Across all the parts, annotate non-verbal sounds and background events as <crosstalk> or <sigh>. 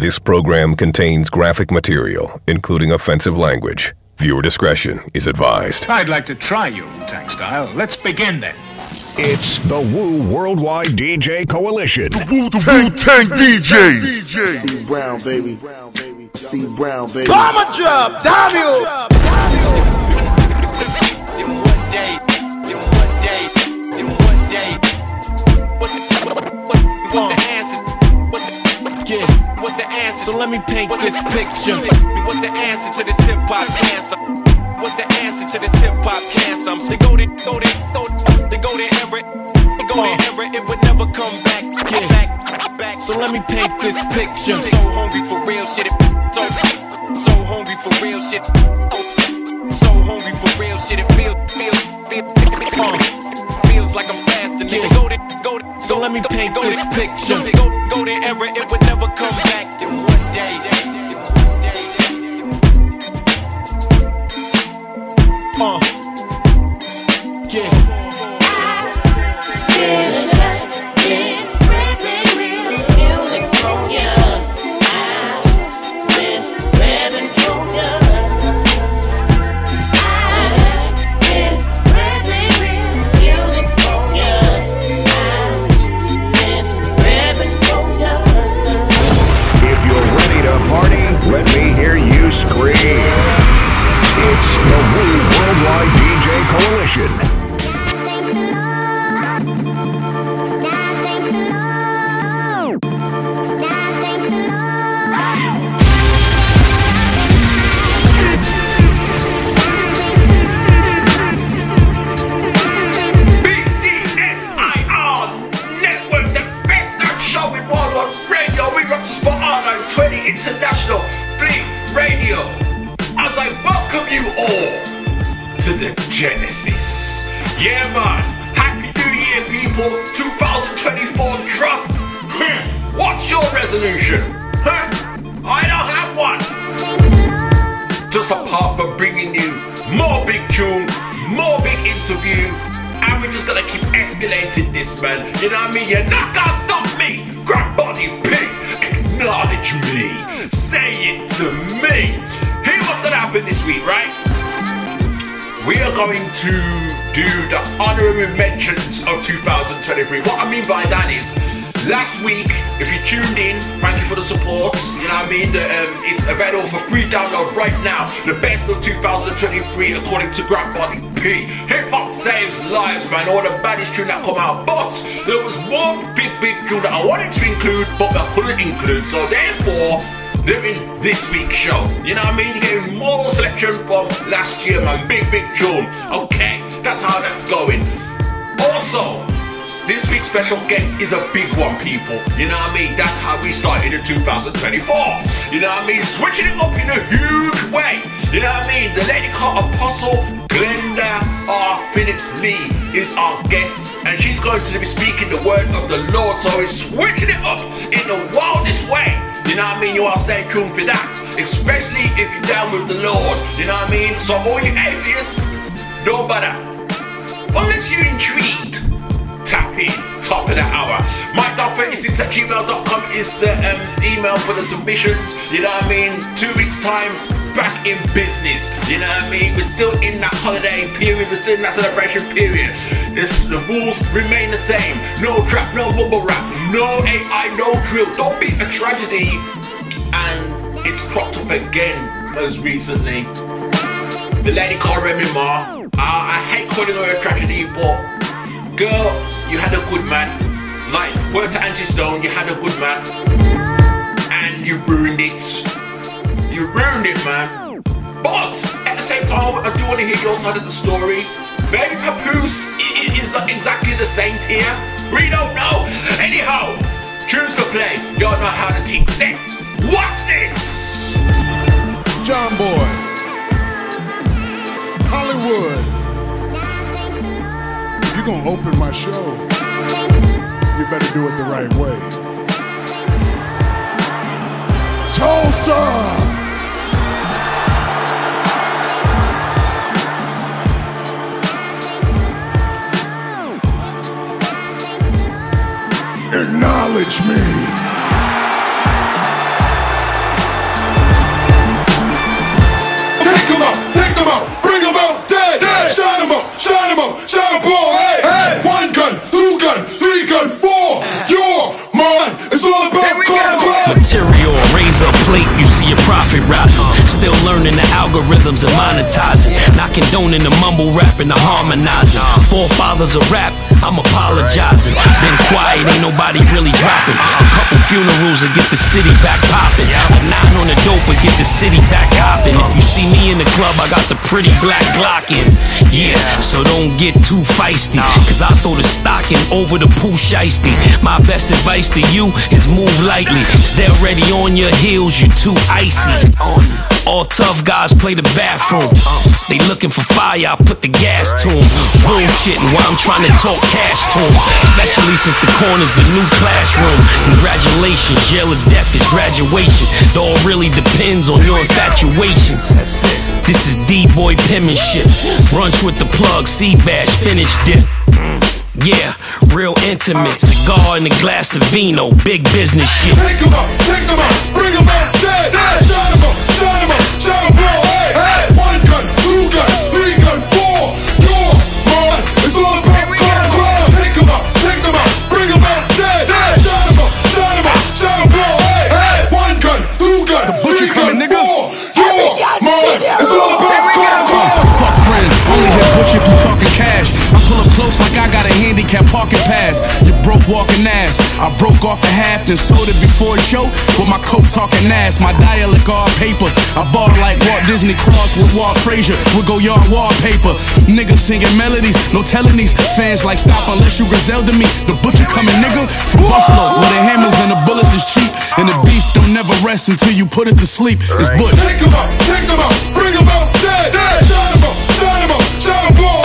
This program contains graphic material, including offensive language. Viewer discretion is advised. I'd like to try your Wu-Tang style. Let's begin then. It's the Wu Worldwide DJ Coalition. The Wu the Wu Tang DJs. C Brown, baby. C Brown, baby. Bomber drop, damn you! Then one day, what's the answer? So let me paint this picture. What's the answer to this hip hop cancer? What's the answer to this hip hop cancer? I'm- They go there, go there, go they go there, Everett. They go there, Everett. It would never come back. Yeah. Back, back. So let me paint this picture. So hungry for real shit. It, so, so hungry for real shit. Oh. So hungry for real shit. It feels, feel, feel, uh, feels like I'm fasting. Nigga, go there, go there. So let me paint go this picture. Go, go there, ever. It would never come back. Then one day, uh, yeah. If 20 International Fleet Radio. As I welcome you all to the Genesis. Yeah, man. Happy New Year, people. 2024 drop. What's your resolution? Huh? I don't have one just apart from bringing you more big tune, more big interview, and we're just gonna keep escalating this, man. You know what I mean? You're not gonna stop me. Grab body P, acknowledge me, say it to me. Here's what's gonna happen this week, right? We are going to do the honorary mentions of 2023. What I mean by that is, last week, if you tuned in, thank you for the support. You know what I mean? The, um, it's available for free download right now. The best of 2023, according to Grab Body P. Hip hop saves lives, man. All the baddest tune that come out. But there was one big, big tune that I wanted to include, but I couldn't include. So therefore, they're this week's show. You know what I mean? You're getting more selection from last year, man. Big, big tune. Okay, that's how that's going. Also, this week's special guest is a big one, people. You know what I mean? That's how we started in 2024. You know what I mean? Switching it up in a huge way. You know what I mean? The lady called Apostle Glenda R. Phillips Lee is our guest, and she's going to be speaking the word of the Lord. So we're switching it up in the wildest way. You know what I mean? You are stay tuned for that, especially if you're down with the Lord. You know what I mean? So all you atheists, don't bother. Unless you're intrigued, tap in, top of the hour. Mike.36 at gmail.com is the um, email for the submissions. You know what I mean? Two weeks' time, back in business. You know what I mean? We're still in that holiday period, we're still in that celebration period. It's, the rules remain the same. No trap, no bubble wrap, no AI, no drill. Don't be a tragedy. And it's cropped up again most recently. The lady called Remy Ma. Uh, I hate calling her a tragedy, but girl, you had a good man. Like, word to Angie Stone, you had a good man. And you ruined it. You ruined it, man. But at the same time, I do want to hear your side of the story. Maybe Papoose is not exactly the same tier. We don't know. Anyhow, choose to play. Y'all know how to take set. Watch this. John Boy. Hollywood. If you're gonna open my show, you better do it the right way. Tulsa! Acknowledge me. hey. Shine them up, shine them up, shine them all, hey. hey. One gun, two gun, three gun, four. Your mind, it's all about crime, crime. Material, razor plate, you see your profit rising. Still learning the algorithms and monetizing. Not condoning the mumble rap and the harmonizing. Forefathers of rap, I'm apologizing. Been quiet, ain't nobody really dropping. A couple funerals to get the city back popping. A nine on the dope and get the city back hopping. If you see me in the club, I got the pretty black Glock in. Yeah, so don't get too feisty. Cause I throw the stocking over the Pooh Shiesty. My best advice to you is move lightly. Stay already on your heels, you too icy. All tough guys play the bathroom. They looking for fire, I put the gas to them. Bullshitting while I'm trying to talk cash to them. Especially since the corner's the new classroom. Congratulations, jail or death is graduation. It all really depends on your infatuations. That's it. This is D-boy penmanship. Brunch with the plug, sea bass, spinach dip. Yeah, real intimate. Cigar and a glass of vino. Big business shit. Take 'em out, take 'em out, bring 'em out dead. Shot 'em up, shot 'em up, shot 'em all. A handicap parking pass. You broke walking ass. I broke off a half, then sold it before a show with my coat talking ass. My dialect all paper. I bought like Walt Disney Cross with Walt Frazier. We go yard wallpaper. Niggas singing melodies, no telling these fans like stop unless you Griselda me. The butcher coming nigga from Buffalo, where the hammers and the bullets is cheap, and the beef don't never rest until you put it to sleep. It's butch. Take 'em out, take 'em out, bring 'em out dead. Shot 'em up, shot 'em up, shot 'em all.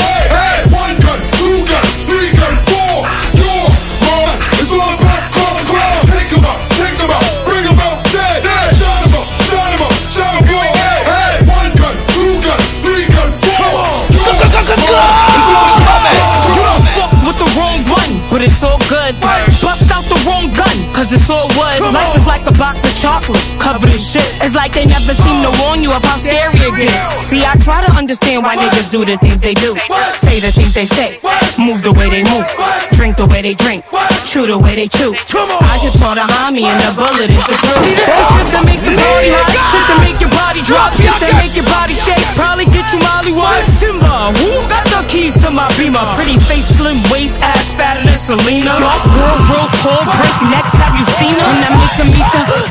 It's all wood. Life is like a box of chocolate, covered in shit. It's like they never seem to warn you of how scary it gets. See, I try to understand why niggas do the things they do. Say the things they say, move the way they move, drink the way they drink, chew the way they chew. I just brought a homie and the bullet is the proof. See, this the shit that make the party hot, shit that make your body drop, shit that make your body shake. Probably get you Molly White. Simba, who got the keys to my beamer? Pretty face, slim waist, ass fatter than Selena. Dark girl, real tall, break necks, have you seen her? And I make them eat the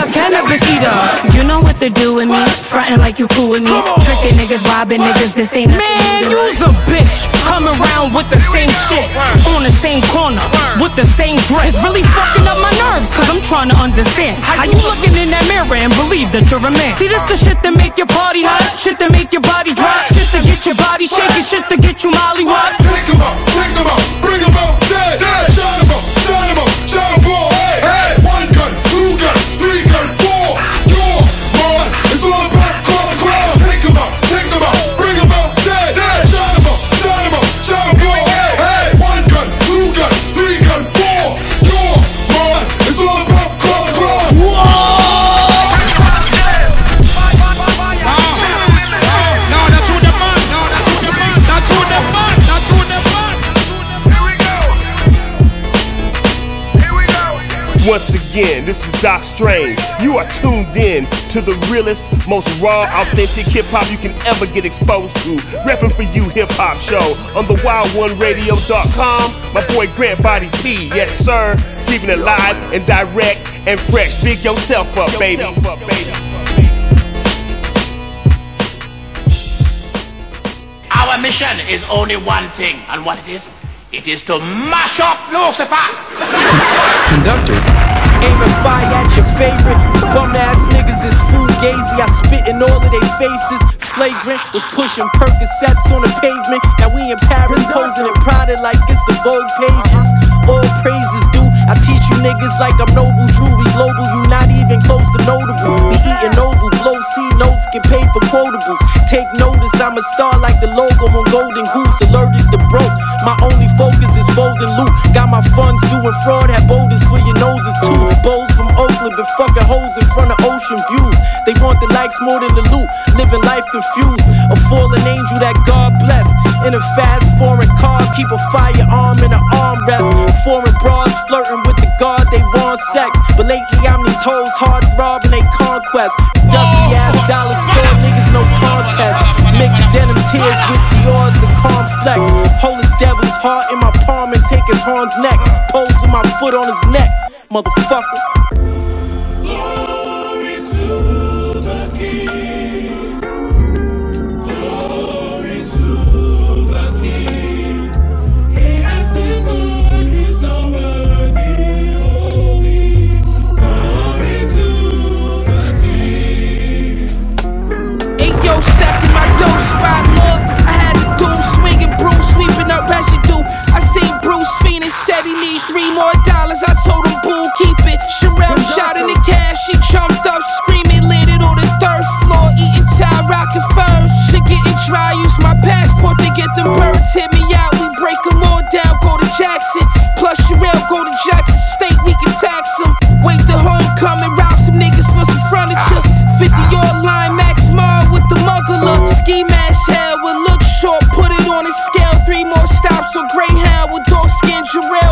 a cannabis eater. You know what to do with me, frontin' like you cool with me. Tricking niggas, robbing niggas, this ain't Man, you's a bitch. Come around with the same shit, on the same corner, with the same dress. It's really fucking up my nerves, cause I'm trying to understand. How you looking in that mirror and believe that you're a man? See, this the shit that make your party hot, shit that make your body drop, shit to get your body shaking, shit to get you molly wop. Take 'em out, take 'em out, bring 'em out dead. Up, shot 'em up, again, this is Doc Strange. You are tuned in to the realest, most raw, authentic hip hop you can ever get exposed to. Repping for you hip hop show on the wild1radio.com. My boy Grant Body P, yes sir. Keeping it live and direct and fresh. Big yourself up, baby. Our mission is only one thing, and what it is? It is to mash up Lucifer. Conductor. Aiming fire at your favorite. Bum ass niggas is fugazi. I spit in all of their faces. Flagrant was pushing Percocets on the pavement. Now we in Paris posing in Prada like it's the Vogue pages. All praises due. I teach you niggas like I'm Noble Drew. We global, you not even close to notable. We eating noble, blow C notes, get paid for quotables. Take notice, I'm a star like the logo on Golden Goose. Allergic to broke. My only focus is folding loot. Got my funds doing fraud, have boulders for your noses too. Bowls from Oakland, been fucking hoes in front of ocean views. They want the likes more than the loot. Living life confused. A fallen angel that God blessed. In a fast foreign car, keep a firearm in an armrest. Foreign broads flirting with the God they want sex. But lately I'm these hoes hard throbbing they conquest. Dusty ass dollar store niggas, no contest. Mix denim tears with Dior's and. Hold the devil's heart in my palm and take his horns next. Pose with my foot on his neck, motherfucker. Glory to Said he need three more dollars. I told him, boo, keep it. Sherelle shot in the cash, she jumped up screaming, landed on the third floor, eating Thai rockin' first. Shit getting dry, use my passport to get them birds. Hit me out, we break them all down, go to Jackson. Plus Sherelle, go to Jackson State, we can tax them. Wait till homecoming, rob some niggas for some furniture. 50 yard line, Max Mall with the mugger look. Ski mask hair will look short, put it on a scale. Three more stops on Greyhound skin, Jarrell,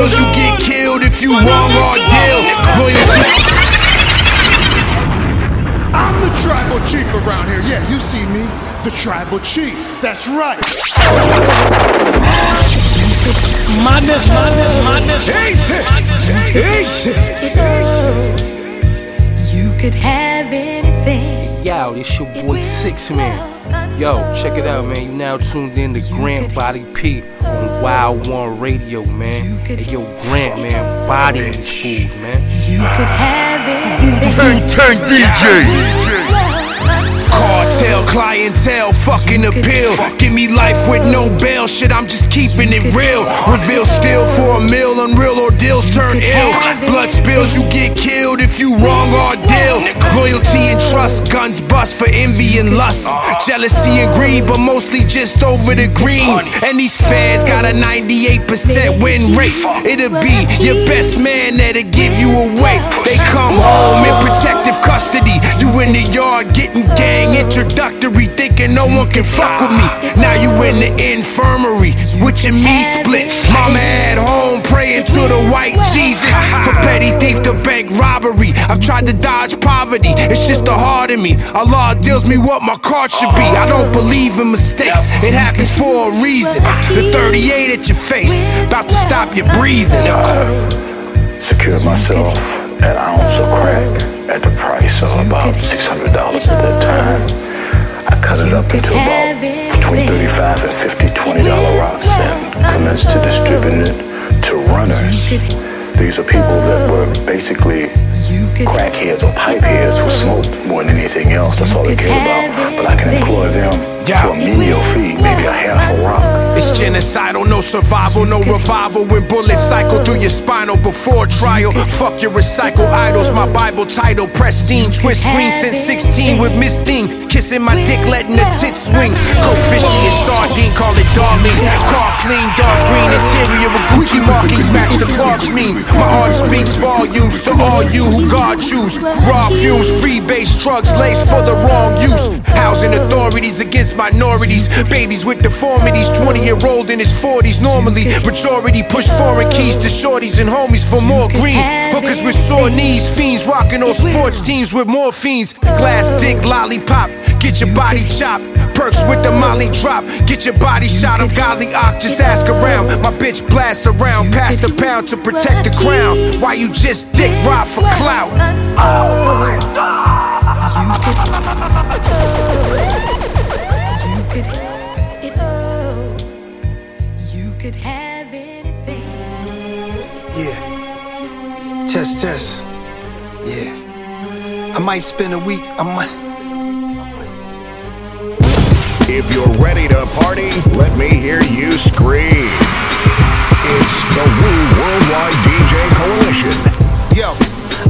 Blood you get killed if you wrong ordeal. Loyalty. I'm the tribal chief around here. Yeah, you see me, the tribal chief. That's right. Madness, madness, madness. If you could have anything. Yo, this your boy Six Man. Yo, check it out, man. You now tuned in to Grant Body P on Wild One Radio, man. Hey, yo, Grant, man, body these fools, man. You could have anything. Tank Tank DJ. Cartel, clientele, fucking appeal. Give me life with no bail. Shit, I'm just keeping it real. Reveal still for a meal. Unreal ordeals turn ill. Blood spills, you get killed if you wrong or deal. Loyalty and trust, guns bust for envy and lust. Jealousy and greed, but mostly just over the green. And these fans got a 98% win rate. It'll be your best man that'll give you away. They come home in protective custody. You in the yard getting gang introductory, thinking no one can fuck with me. Now you in the infirmary with your knee split. Mama at home praying to the white Jesus for petty thief to bank robbery. I've tried to dodge poverty, it's just the heart in me. Allah deals me what my card should be. I don't believe in mistakes, it happens for a reason. The 38 at your face, about to stop your breathing. Secured myself an ounce of crack at the price of about $600 at that time. I cut it up into about between 35 and 50 $20 rocks and commenced to distribute it to runners. These are people that were basically crackheads or pipeheads who smoked more than anything else. That's all they cared about. But I can employ them for a menial fee, maybe a half a rock. It's genocidal, no survival, no revival. When bullets cycle through your spinal before trial. Fuck your recycle idols, my Bible title. Pristine, twist green since 16 with Miss Thing. Kissing my dick, letting the tits swing. Coke fishy is sardine, call it darling. Car clean, dark green interior with Gucci markings match the Clark's mean. My art speaks volumes to all you who God choose. Raw fumes, free base drugs laced for the wrong use. Housing authorities against minorities. Babies with deformities, 20 year old in his 40s. Normally, majority push foreign keys to shorties and homies for more green. Hookers with sore knees, fiends rocking on sports teams with more fiends. Glass dick lollipop, get your body chopped. Perks with the molly drop, get your body shot. I'm godly ock, just ask around. My bitch blast around, pass the pound to protect the crown. Why you just dick ride for clout? Oh, you Test, test. Yeah. I might spend a week. I might. If you're ready to party, let me hear you scream. It's the Woo Worldwide DJ Coalition. Yo,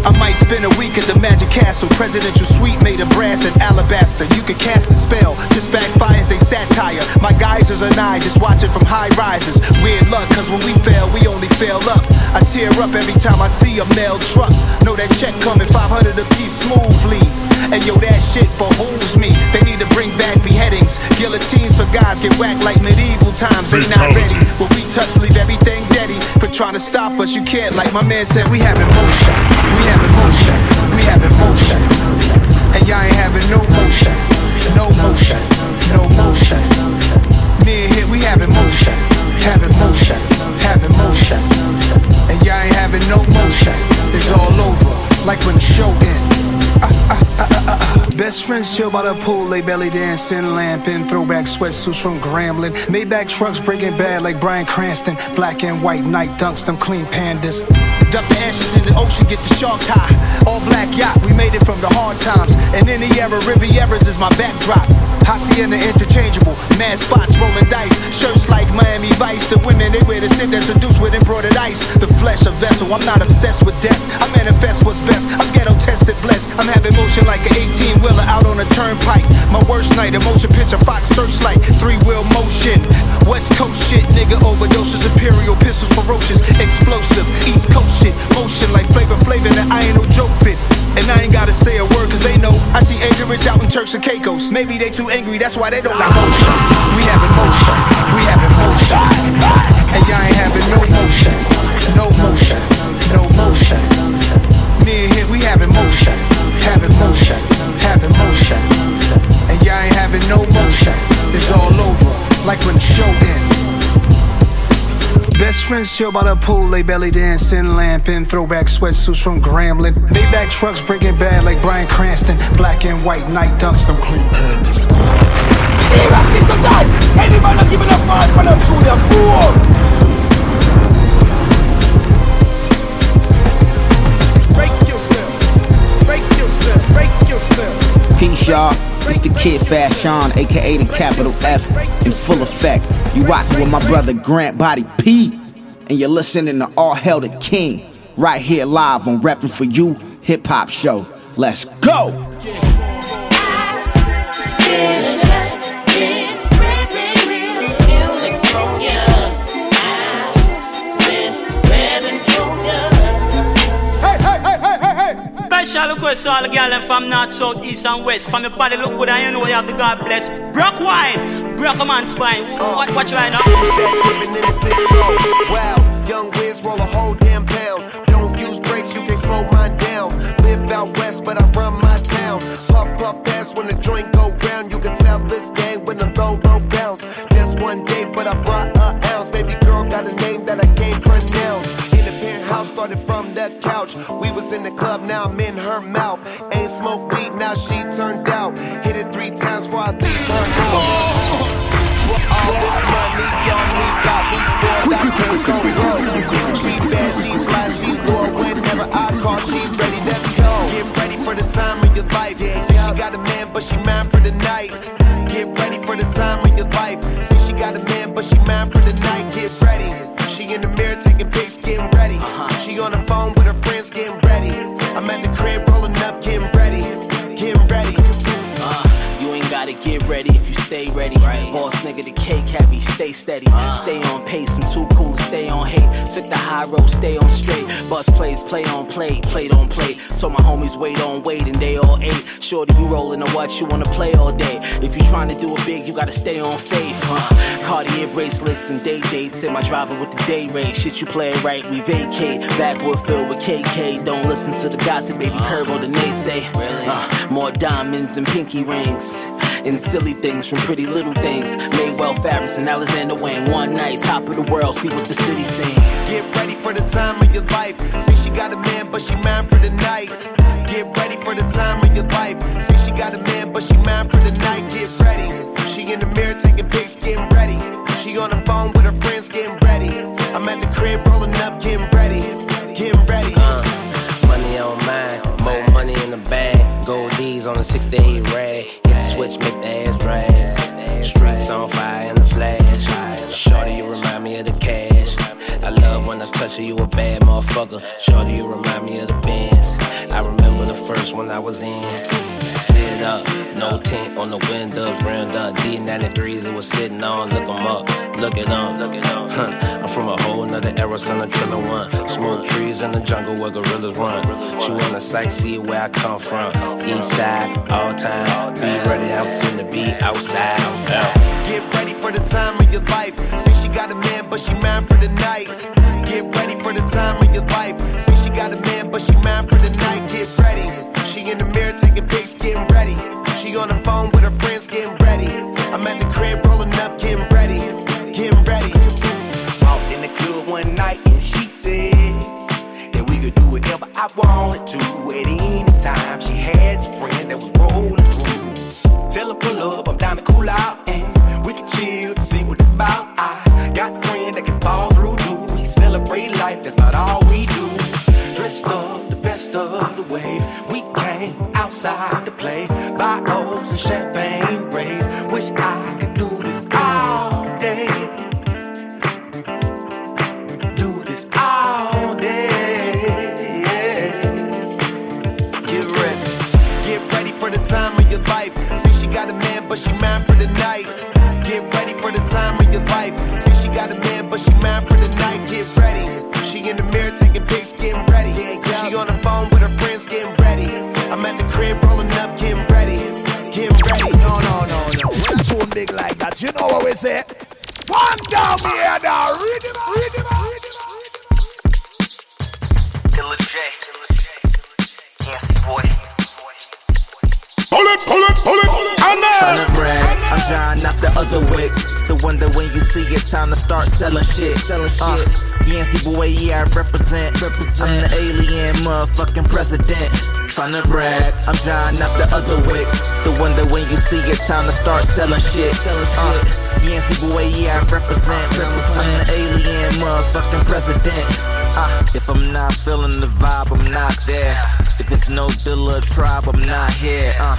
I might spend a week at the Magic Castle. Presidential suite made of brass and alabaster. You can cast a spell, just backfires, they satire. My geysers and I just watch it from high rises. Weird luck, cause when we fail, we only fail up. I tear up every time I see a mail truck. Know that check coming 500 a piece smoothly. And yo, that shit behooves me. They need to bring back beheadings. Guillotines for guys get whacked like medieval times. They not ready. When we touch, leave everything deady. For trying to stop us, you can't. Like my man said, we having motion. We having motion. We having motion. And y'all ain't having no motion. No motion. No motion. Me and here, we having motion. Having motion. Having motion. And y'all ain't having no motion. It's all over. Like when the show ends. Best friends chill by the pool, lay belly dancing, lamping, throwback sweatsuits from Grambling. Maybach trucks breaking bad like Bryan Cranston. Black and white night dunks, them clean pandas. Duck the ashes in the ocean, get the sharks high. All black yacht, we made it from the hard times. And the era, Rivieras is my backdrop. Hacienda interchangeable, mad spots rolling dice. Shirts like Miami Vice. The women they wear to sit there seduced with embroidered ice. The flesh a vessel, I'm not obsessed with death. I manifest what's best. I'm ghetto tested, blessed. I'm having motion like an 18 wheeler out on a turnpike. My worst night, emotion picture, Fox searchlight, three wheel motion. West Coast shit, nigga overdoses, imperial pistols, ferocious, explosive. East Coast shit, motion like flavor flavor that I ain't no joke fit. And I ain't gotta say a word cause they know I see Anchorage out in Turks and Caicos. Maybe they too angry, that's why they don't got motion. We having motion, we having motion. And y'all ain't having no motion, no motion, no motion. Me and here, we motion, motion, having motion. And y'all ain't having no motion. It's all over, like when the show ends. Best friends chill by the pool, they belly dancing, lamping, throwback sweatsuits from Grambling. Maybach trucks breaking bad like Bryan Cranston. Black and white night dunks, them clean pandas. Seriously to God, any man not giving a fuck when I'm through the boom. Peace, y'all. It's the kid Fashion, aka the capital F, in full effect. You rockin' with my brother Grant Body P, and you're listening to All Hell the King, right here live on Reppin' for You Hip Hop Show. Let's go! Special request to all the girls them from north, south, east, and west. From your body look good and you know you have the God bless. Brock wine, broke a man's spine. What, what you right now? Dipping in the six flow. Wow, young Wiz roll a whole damn pound. Don't use brakes, you can slow mine down. Live out west, but I run my town. Puff, puff, fast when the joint go round. You can tell this game when the low, low bounce. Just one day, but I brought a ounce. Baby girl got a name that I can't pronounce. Penthouse, started from the couch. We was in the club, now I'm in her mouth. Ain't smoke weed, now she turned out. Hit it three times before I leave her house. All this money on me got me spoiled. I can't go broke. She bad, she fly, she loyal. Whenever I call, she ready to go. Get ready for the time of your life. Say she got a man, but she mine for the night. Get ready for the time of your life. Say she got a man, but she mine for the night. Get ready. She in the mirror taking pics, getting ready. Uh-huh. She on the phone with her friends, getting ready. I'm at the crib rolling up, getting ready, gotta get ready if you stay ready. Right. Boss nigga, the cake heavy, stay steady. Stay on pace, I'm too cool to stay on hate. Took the high road, stay on straight. Bus plays, play on play, played on play. Told my homies wait on wait, and they all ate. Shorty, you rolling or what? You wanna play all day? If you trying to do it big, you gotta stay on faith. Huh? Cartier bracelets and day dates. In my driver with the day rate. Shit, you play right, we vacate. Backwood filled with KK. Don't listen to the gossip, baby. Herb or the naysay. Uh, more diamonds and pinky rings. And silly things from pretty little things. Maywell Fabrics and Alexander Wayne. One night, top of the world, see what the city sing. Get ready for the time of your life. Say she got a man, but she mine for the night. Get ready for the time of your life. Say she got a man, but she mine for the night. Get ready. She in the mirror taking pics, getting ready. She on the phone with her friends, getting ready. I'm at the crib rolling up, getting ready. Getting ready. Uh, money on mine, more money in the bag. Gold on the 6 to 8 rag. Hit the switch, make the ass drag. Streets on fire in the flash. Shorty, you remind me of the cash. I love when I touch you, you a bad motherfucker. Shorty, you remind me of the Benz. I remember the first one I was in. Slid up, no tint on the windows, rimmed up. D93s it was sitting on. Look 'em up, look it on, look. Huh. I'm from a whole nother era, son of Triller One. Smoke trees in the jungle where gorillas run. She wanna sightsee where I come from. East side, all time. Be ready, I'm finna be outside. Get ready for the time of your life. Say she got a man, but she mine for the night. Get ready for the time of your life. Say she got a man, but she mine for the night. Get ready. She in the mirror taking pics, getting ready. She on the phone with her friends, getting ready. I'm at the crib rolling up, getting ready. Getting ready. Walked in the club one night and she said that we could do whatever I wanted to at any time. She had some friends that was rolling through. Tell her pull up, I'm down to cool out and we can chill to see what it's about. I got a friend that can fall through too. We celebrate life, that's about all we do. Dressed up the best of the wave. We came outside to play. Buy O's and champagne rays. Wish I could do this all day. Do this all day. Get ready. Get ready for the time of your life. Say she got a man, but she mine for the night. Get ready for the time of your life. Say she got a man, but she mine for the night. Get. In the mirror taking pics, getting ready. She on the phone with her friends, getting ready. I'm at the crib rolling up, getting ready. Getting ready. No, no, no, no. When big like that, you know what we say? One down here, now. Read him uh, out, uh, read him out, uh. read him out. Pull it, pull it, pull it. I'm Tryna brag, I'm trying not the other way. The one that when you see it, time to start selling shit. Selling shit. Uh, Yancey boy, yeah, I represent. represent. I'm the alien motherfucking president. Tryna brag, I'm trying not the other way. The one that when you see it, time to start selling shit. Selling shit. Yancey boy, yeah, I represent. I'm the alien motherfucking president. Uh, if I'm not feeling the vibe, I'm not there. If it's no Dilla tribe, I'm not here. Uh,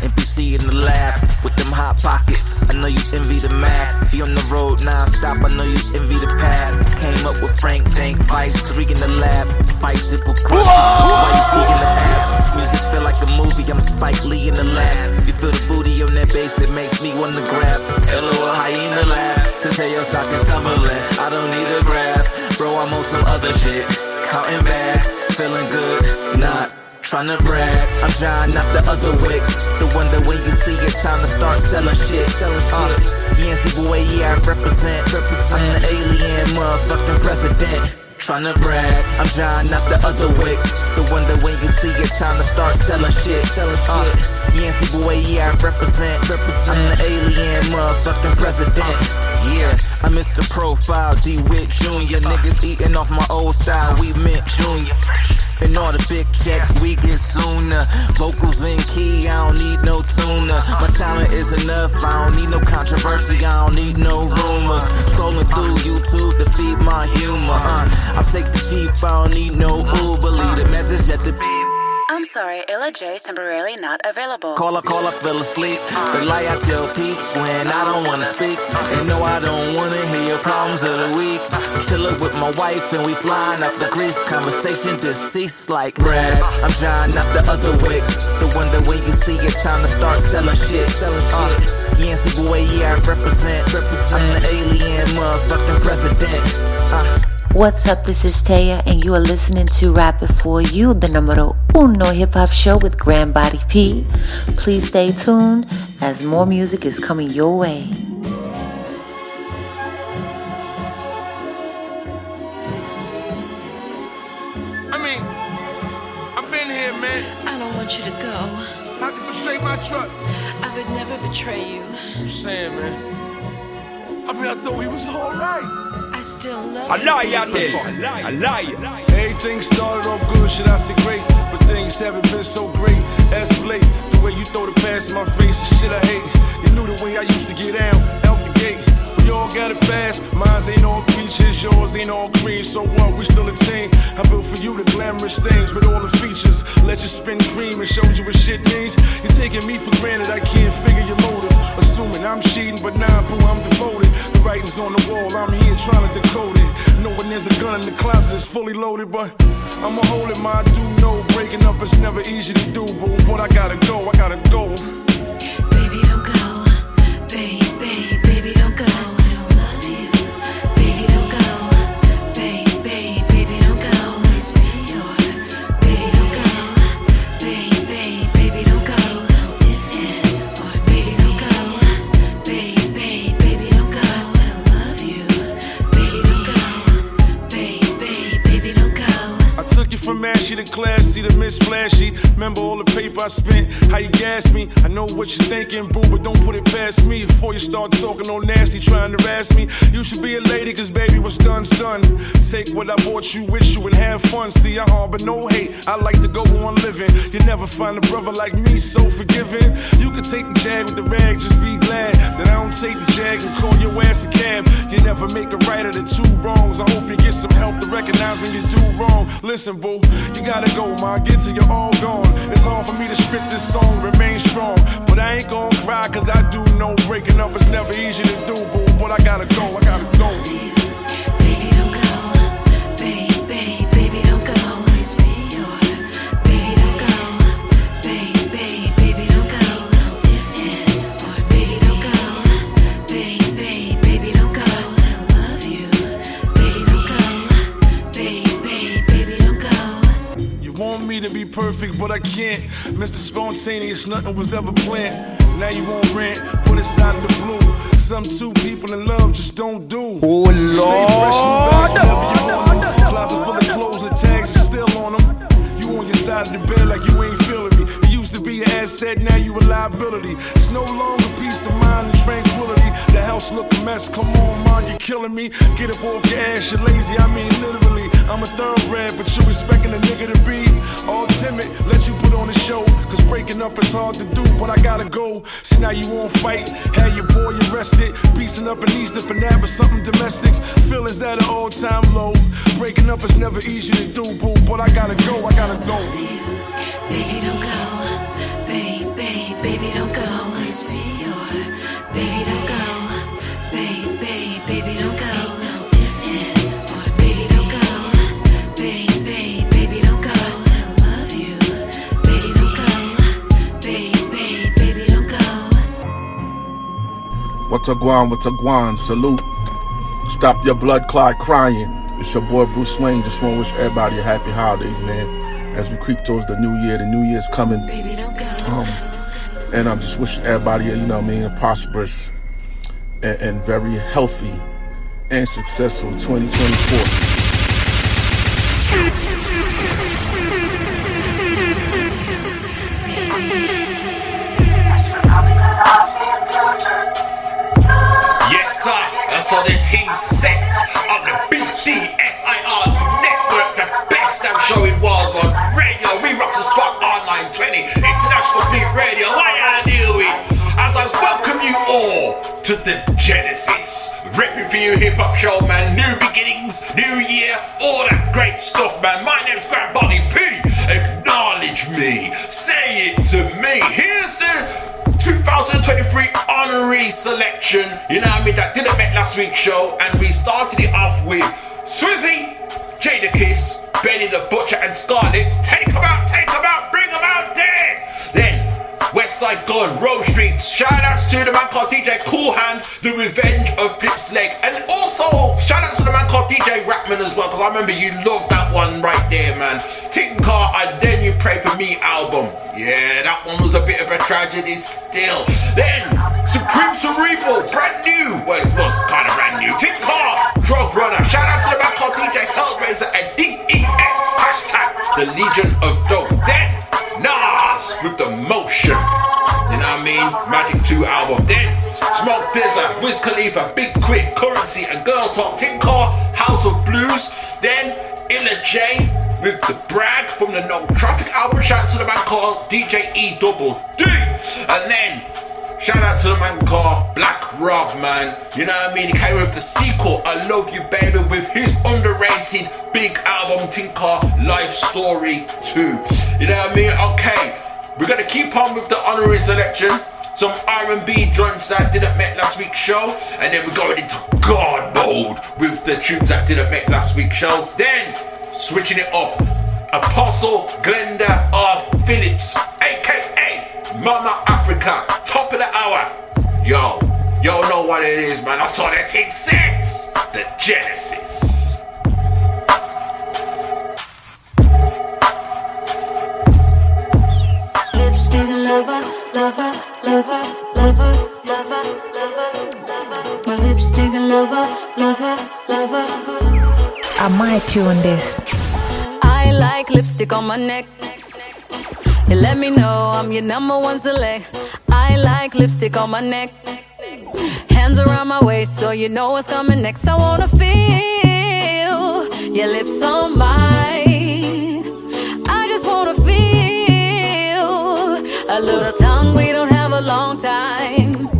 NPC in the lab with them hot pockets. I know you envy the math. Be on the road non-stop. I know you envy the path. Came up with Frank Tank, Vice, three in the lab. Bicycle crunch. Why you seeking the app? This music feel like a movie. I'm Spike Lee in the lab. You feel the booty on that bass, it makes me wanna grab. LOL hyena lab. To tell your stock is tumbling. I don't need a graph. Bro, I'm on some other shit. Counting bags, feeling good. Not Tryna brag, I'm trying not the other way. The one that when you see it, time to start selling shit. Selling shit. Uh, Yancey boy, yeah, I represent. represent. I'm the alien motherfucking president. Tryna brag, I'm trying not the other way. The one that when you see it, time to start selling shit. Selling uh, shit. Yancey boy, yeah, I represent. represent. I'm the alien motherfucking president. Uh. Yeah, I missed the profile, D Wick Jr. Niggas eating off my old style, we meant Junior. And all the big checks we get sooner. Vocals in key, I don't need no tuner. My talent is enough, I don't need no controversy, I don't need no rumors. Scrolling through YouTube to feed my humor. Uh, I take the cheap, I don't need no Uber. Leave the message at the beat. I'm sorry, Illa J is temporarily not available. Call up, call up, fell asleep. The lie out your peeps when I don't wanna speak. And no, I don't wanna hear your problems of the week. Chillin' with my wife and we flying up the grease. Conversation deceased like Brad. I'm John, not the other wick. The one that when you see it, time to start selling shit. Selling shit. Yancey boy, yeah, I represent. I'm the alien motherfucking president. Uh. What's up? This is Taya, and you are listening to Rap It For You, the numero uno hip hop show with Grand Body P. Please stay tuned as more music is coming your way. I mean, I've been here, man. I don't want you to go. Not to betray my trust. I would never betray you. I'm saying, man. I mean, I thought we was all right. I still love I you. lie out there. I lie. Everything started off good, shit I say great. But things haven't been so great as of late. The way you throw the pass in my face is shit I hate. You knew the way I used to get down, out the gate. All got it fast. Mine's ain't all peaches, yours ain't all cream. So what? We still a team. I built for you the glamorous things with all the features. Let you spin cream and showed you what shit means. You're taking me for granted. I can't figure your motive. Assuming I'm cheating, but nah, boo, I'm devoted. The writing's on the wall. I'm here trying to decode it. Knowing there's a gun in the closet that's fully loaded, but I'ma hold it. My do know breaking up is never easy to do. But I gotta go. I gotta go. From ashy the Miss Flashy. Remember all the paper I spent, how you gassed me. I know what you're thinking, boo, but don't put it past me. Before you start talking all nasty, trying to harass me. You should be a lady, cause baby, what's done's done. Take what I bought you with you and have fun. See, I harbor no hate. I like to go on living. You never find a brother like me so forgiving. You can take the jag with the rag, just be glad that I don't take the jag and call your ass a cab. You never make a right of the two wrongs. I hope you get some help to recognize when you do wrong. Listen, boo, you gotta go, ma. Get till you're all gone. It's hard for me to spit this song, remain strong. But I ain't gonna cry, cause I do know breaking up is never easy to do, boo. But I gotta go, I gotta go. Me to be perfect, but I can't. Mr. Spontaneous, nothing was ever planned. Now you want rent, put it out of the blue. Some two people in love just don't do. Oh, Stay fresh, new bags whenever you want 'em. Closet full of clothes and tags are still on them. You on your side of the bed like you ain't feeling me. You used to be an asset, now you a liability. It's no longer peace of mind and tranquility. The house look a mess. Come on, man, you're killing me. Get up off your ass, you're lazy. I mean, literally. I'm a thoroughbred, but you expecting a nigga to be all timid. Let you put on a show, cause breaking up is hard to do, but I gotta go. See, now you won't fight. Had your boy arrested. Piecing up and needs to finale with something domestics. Feelings at an all time low. Breaking up is never easy to do, boo, but I gotta go, I gotta go. Baby, don't go. Baby, baby, don't go. Please What's a guan? What's a guan? Salute. Stop your blood clot crying. It's your boy Bruce Wayne. Just want to wish everybody a happy holidays, man. As we creep towards the new year, the new year's coming. Um, and I'm just wishing everybody, you know what I mean, a prosperous and, and very healthy and successful 2024. To the Genesis. Ripping for you hip hop show, man. New beginnings, new year, all that great stuff, man. My name's Grand Body P. Acknowledge me. Say it to me. Here's the 2023 honorary selection. You know what I mean? That didn't make last week's show, and we started it off with Swizzy, Jadakiss, Benny the Butcher, and Scarlett. Take 'em out, take 'em out, bring 'em out there. Then Westside Gunn, Rome Streets. Shout outs to the man called DJ Cool Hand, The Revenge of Flip's Leg. And also, shout out to the man called DJ Rapman as well, because I remember you loved that one right there, man. Tinker, and Then You Pray For Me album. Yeah, that one was a bit of a tragedy still. Then, Supreme Cerebral, brand new. Well, it was kind of brand new. Tinker, Drug Runner. Shout out to the man called DJ Hellraiser and DEX. Hashtag The Legion of Dope. Then, Nas with the motion. 2 album. Then Smoke Dizza, uh, Wiz Khalifa, Big K.R.I.T., Curren$y, and Girl Talk. Tinker, House of Blues. Then Illa J with the Brag from the No Traffic album. Shout out to the man called DJ E Double D. And then Shout out to the man called Black Rob, man. You know what I mean? He came with the sequel, I Love You Baby, with his underrated big album, Tinker Life Story 2. You know what I mean? Okay, we're gonna keep on with the honorary selection. Some R&B joints that didn't make last week's show, and then we're going into God mode with the tunes that didn't make last week's show. Then switching it up, Apostle Glenda R. Phillips, aka Mama Africa, top of the hour. Yo, yo know what it is, man. I saw that thing sets. The Genesis. Lipstick lover, lover, lover, lover, lover, lover, lover. My lipstick lover, lover, lover. I might tune this. I like lipstick on my neck. You let me know I'm your number one select. I like lipstick on my neck. Hands around my waist so you know what's coming next. I wanna feel your lips on mine. Little tongue. We don't have a long time.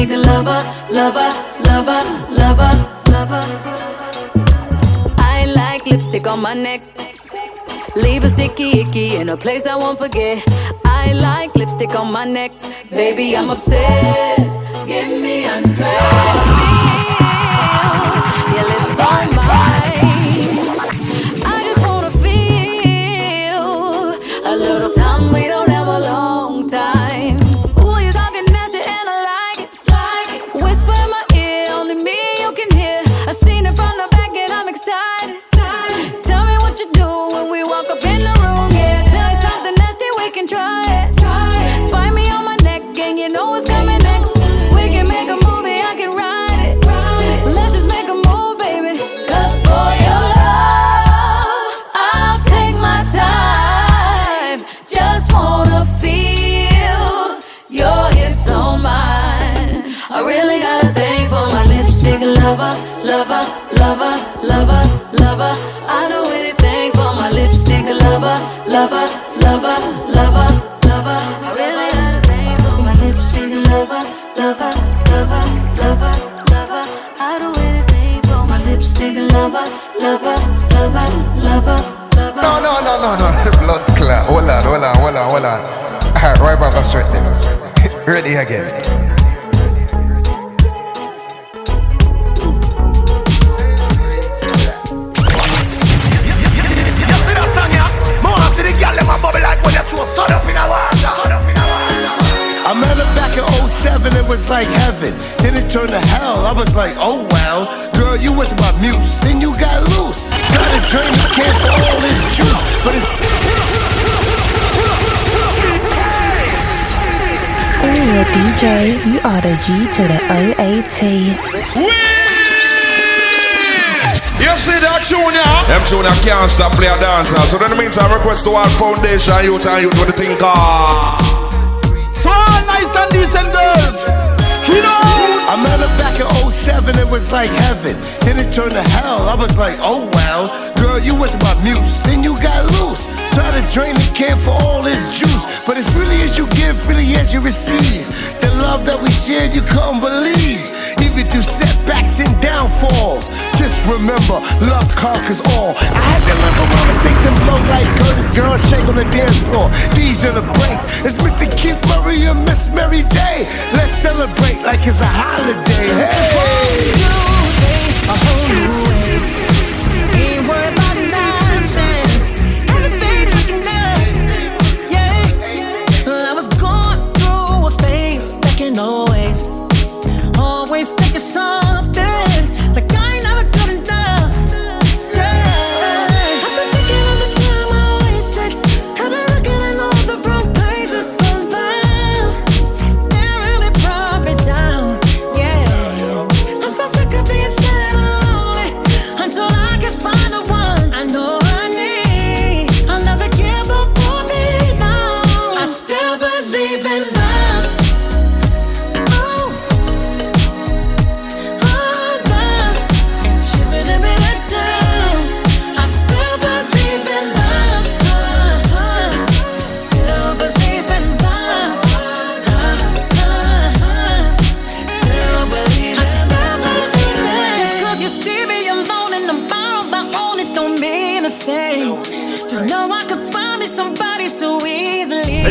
Lipstick lover, lover, lover, lover, lover. I like lipstick on my neck. Leave a sticky icky in a place I won't forget. I like lipstick on my neck. Baby, I'm obsessed. Give me undressed. Your lips on mine. Lover, lover, lover, lover, lover. I do anything for my lipstick lover, lover, lover, lover, lover. I really got a thing for my lipstick lover, lover, lover, lover, lover. I do anything for my lipstick lover, lover, lover, lover, lover. No, no, no, no, no. Blood clot. Hold on, hold on, hold on, hold on. Alright, right back up straight then. Ready again. You back in 07, it was like heaven. Then it turned to hell. I was like, oh well. Girl, you was my muse. Then you got loose. Got his dream, he can't for all his juice. But it's. Ooh, the DJ, you are the G to the OAT. You see that tune, yeah? Them tune I can't stop play a dancer. So in the meantime, request to our foundation youth and youth with the thing called. Nice and decent girls. I met her back in 07, it was like heaven. Then it turned to hell. I was like, oh well. Girl, you was my muse. Then you got loose. Try to drain the can for all this juice. But as really as you give, really as you receive. Love that we shared, you couldn't believe. Even through setbacks and downfalls. Just remember, love conquers all. I had to learn from my mistakes and blow like Curtis. Girls shake on the dance floor. These are the breaks. It's Mr. Keith Murray and Miss Mary Day. Let's celebrate like it's a holiday. Hey. A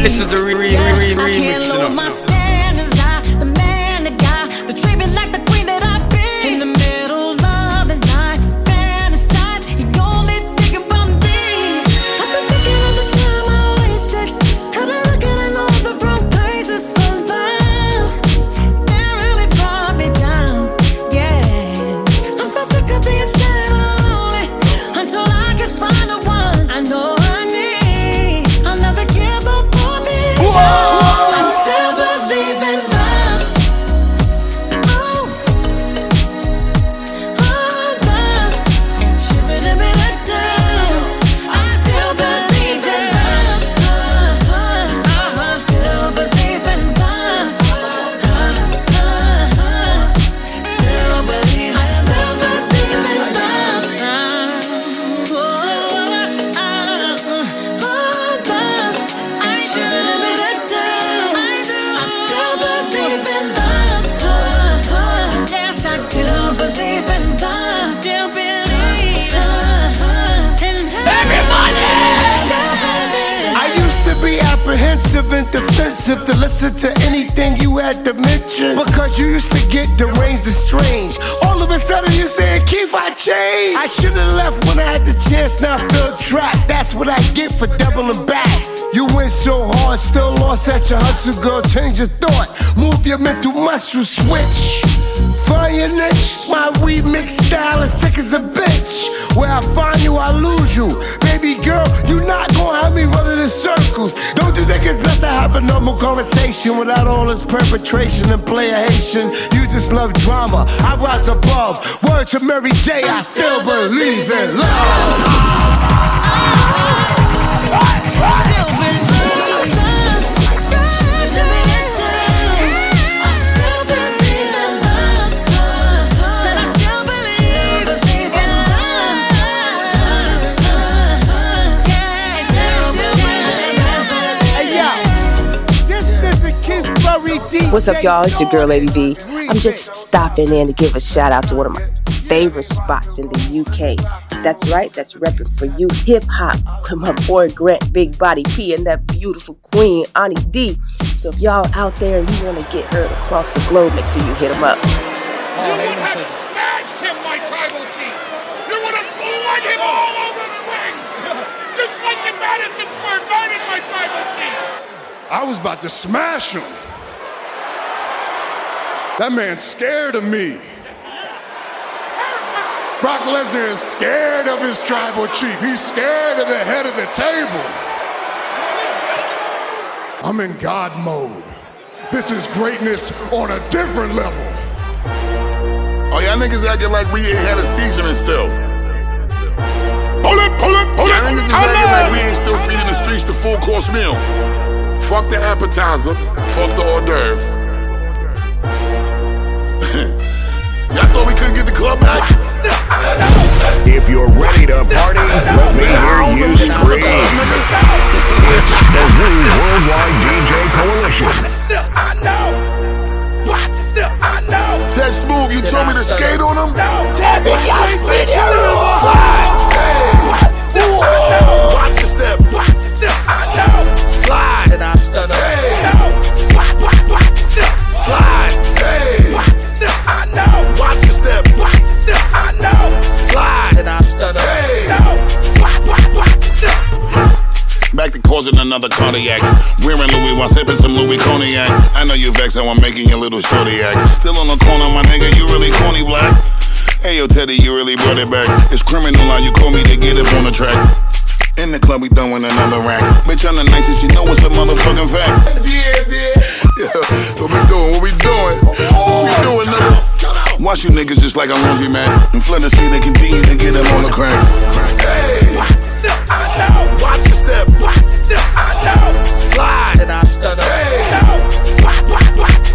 this is the re- re- re- re- remix, you know. Apprehensive and defensive to listen to anything you had to mention. Because you used to get deranged and strange. All of a sudden you saying, Keith, I changed. I should have left when I had the chance, now I feel trapped. That's what I get for doubling back. You went so hard, still lost at your hustle, girl. Change your thought, move your mental muscle switch. Niche, my remix style is sick as a bitch. Where I find you, I lose you. Baby girl, you not gonna have me running in circles. Don't you think it's best to have a normal conversation without all this perpetration and playation? You just love drama, I rise above. Word to Mary J, I still believe in What's up, y'all? It's your girl, Lady B. I'm just stopping in to give a shout out to one of my favorite spots in the UK. That's right, that's repping for you hip hop with my boy Grant Big Body P and that beautiful queen, Ani D. So if y'all out there and you want to get heard across the globe, make sure you hit him up. You would have smashed him, my tribal chief. You would have bled him all over the ring. <laughs> Just like in Madison Square Garden, my tribal chief. I was about to smash him. That man's scared of me. Brock Lesnar is scared of his tribal chief. He's scared of the head of the table. I'm in God mode. This is greatness on a different level. Oh, y'all niggas acting like we ain't had a seasoning still. Hold it, hold it, hold it. Y'all niggas is acting like we ain't still feeding the streets the full course meal. Fuck the appetizer, fuck the hors d'oeuvre. Y'all thought we couldn't get the club back? If you're ready to party, let me hear you scream. It's the Wu Worldwide DJ Coalition. I know. Watch yourself, I know. Ted Smooth, you told me to skate on him? David, y'all spin your Watch your step. Watch your step, I know. Slide I know. Watch your step. Watch your step, I know. Slide and I stutter. Watch, watch, watch your step. Back to causing another cardiac. Wearing Louis while sipping some Louis Cognac. I know you vexed how I'm making your little shorty act. Still on the corner, my nigga, you really corny black. Hey yo, Teddy, you really brought it back. It's criminal how you call me to get up on the track. In the club, we throwing another rack. Bitch, I'm the nicest, you know it's a motherfucking fact. Yeah, yeah. Yeah, what we doing? What we doing? What we doing, nigga? Watch you niggas just like a laundry mat. And the city, they continue to get them on the crack. Hey, watch step, I know. Watch your step, watch step, I know. Slide and I stutter. Watch, watch, watch.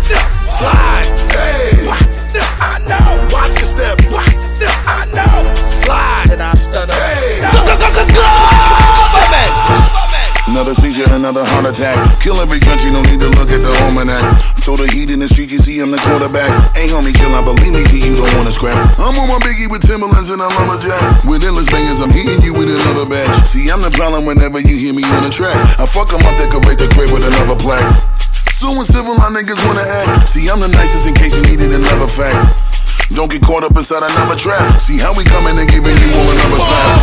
Slide. Hey, watch your I know. Watch your step, watch step, I know. Slide and I stutter. Another seizure, another heart attack. Kill every country, no need to look at the almanac. Throw the heat in the street, you see I'm the quarterback. Ain't homie kill, I believe me, see you don't wanna scrap. I'm on my biggie with Timberlands and a lumberjack. With endless bangers, I'm hitting you with another batch. See, I'm the problem whenever you hear me on the track. I fuck 'em up, decorate the crib with another plaque. Suing civil, my niggas wanna act. See, I'm the nicest in case you needed another fact. Don't get caught up inside another trap. See how we coming and giving you all another slap.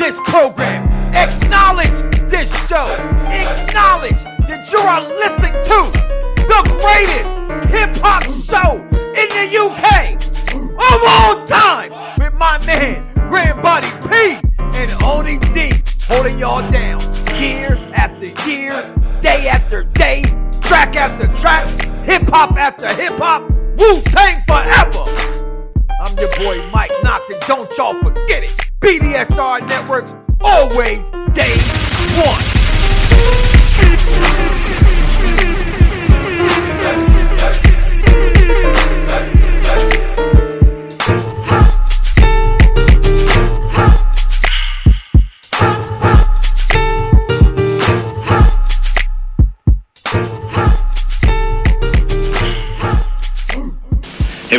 this program. Acknowledge this show. Acknowledge that you are listening to the greatest hip hop show in the UK of all time with my man, Grant Body P and Oni D holding y'all down year after year, day after day, track after track, hip hop after hip hop, Wu Tang forever. I'm your boy Mike Knox, and don't y'all forget it. BDSR Networks, always day one.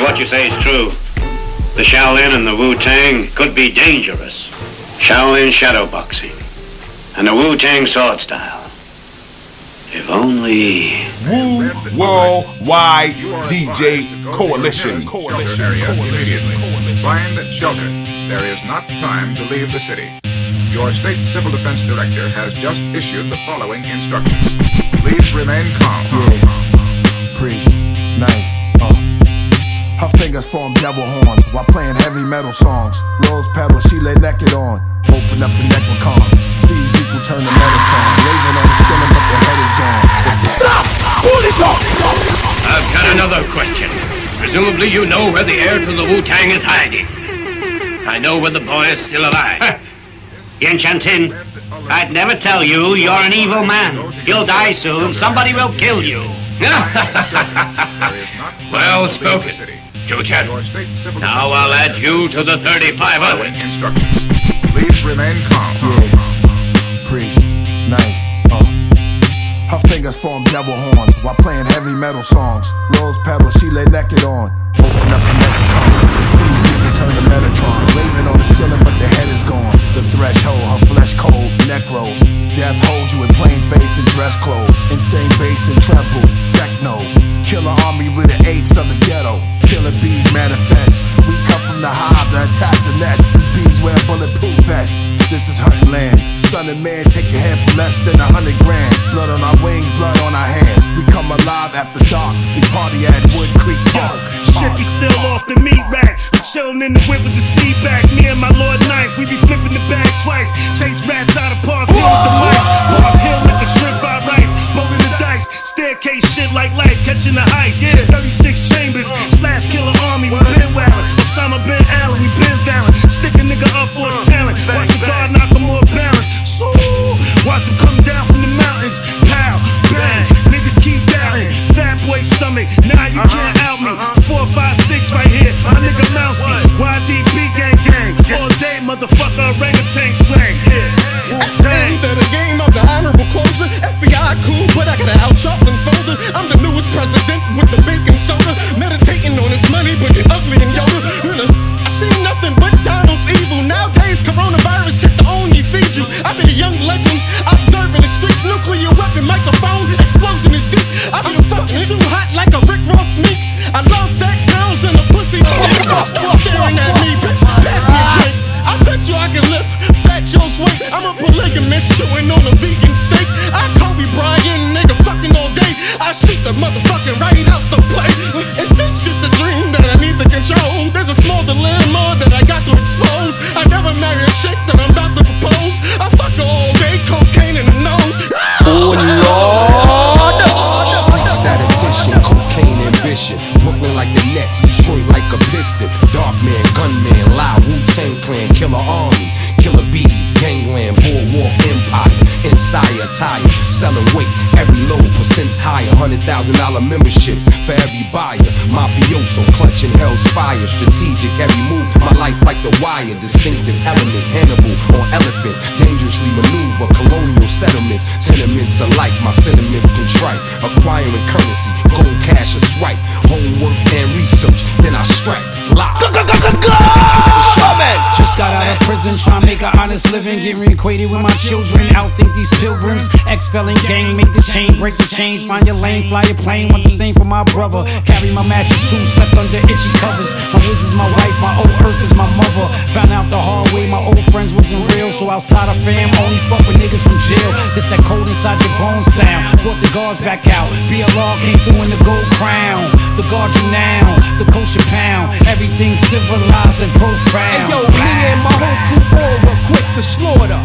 What you say is true, the Shaolin and the Wu Tang could be dangerous. Shaolin shadow boxing and the Wu Tang sword style. If only. Wu Worldwide DJ Coalition. Coalition. Immediately. Find shelter. There is not time to leave the city. Your state civil defense director has just issued the following instructions. Please remain calm. Yeah. Priest, knife. Her fingers form devil horns while playing heavy metal songs. Rose petals she lay naked on. Open up the necrocon. C's equal turn to Metatron. Raven on the ceiling, but the head is gone. Stop! Hold it up! I've got another question. Presumably you know where the heir to the Wu Tang is hiding. I know where the boy is still alive. Yin Chantin, I'd never tell you you're an evil man. You'll die soon. Somebody will kill you. <laughs> well spoken, Joe Chan. Now I'll add you to the 35 others. Please remain calm. Priest, knife, uh. Her fingers form devil horns while playing heavy metal songs. Rose petals she lay naked on. Open up the necrocon. Turn to Metatron, raving on the ceiling, but the head is gone. The threshold, her flesh cold, neck rolls. Death holds you in plain face and dress clothes. Insane bass and treble, techno. Killer army with the apes of the ghetto. Killer bees manifest wear bulletproof vest. This is hunting land. Son and man, take your head for less than a hundred grand. Blood on our wings, blood on our hands. We come alive after dark. We party at Wood Creek Park. Shippy still off the meat rack. I'm chillin' in the whip with the seat back. Me and my Lord Knife, we be flipping the bag twice. Chase rats out of Park Hill with the mics. Park Hill like a shrimp fried rice. Bowling the dice. Staircase shit like life, catching the heights. Yeah, 36 chambers. Slash killer army, we. Osama bin felon gang, make the chain, break the chains. Find your lane, fly your plane. Want the same for my brother. Carry my master shoes, slept under itchy covers. My wiz is my wife, my old earth is my mother. Found out the hard way, my old friends wasn't real. So outside of fam, only fuck with niggas from jail. Just that cold inside your bones sound. Brought the guards back out. BLR came through in the gold crown. The guard you now, the kosher pound. Everything civilized and profound. Hey yo, me and my whole crew were quick to slaughter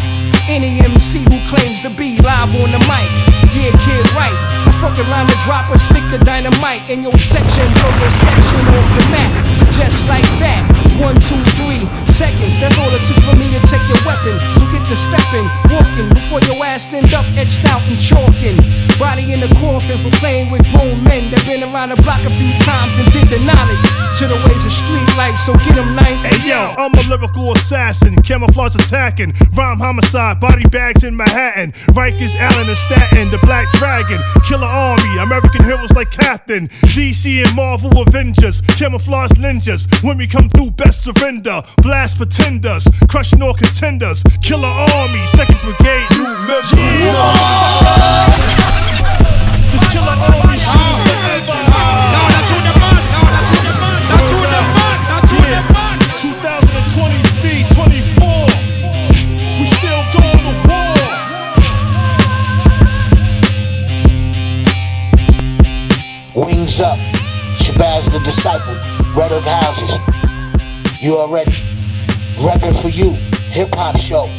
any MC who claims to be live on the mic. Yeah, kid, right. I fuck around and drop a stick of dynamite in your section, blow your section off the map. Just like that. One, two, three seconds. That's all it took for me to take your weapon. So get to stepping, walking before your ass end up etched out and chalking. Body in the coffin for playing with grown men that been around the block a few times and did the knowledge to the ways of street life. So get them knife. Hey yo, I'm a lyrical assassin, camouflage attacking, rhyme homicide, body bags in Manhattan, Rikers, Allen, and Staten, the Black Dragon, Killer Army, American heroes like Captain, DC and Marvel Avengers, camouflage ninjas. When we come through, best surrender, blast pretenders, crushing all contenders, Killer Army, Second Brigade, new members. This Wings up. Shabazz the disciple. Red Hook houses. You already. Reppin' for you. Hip hop show.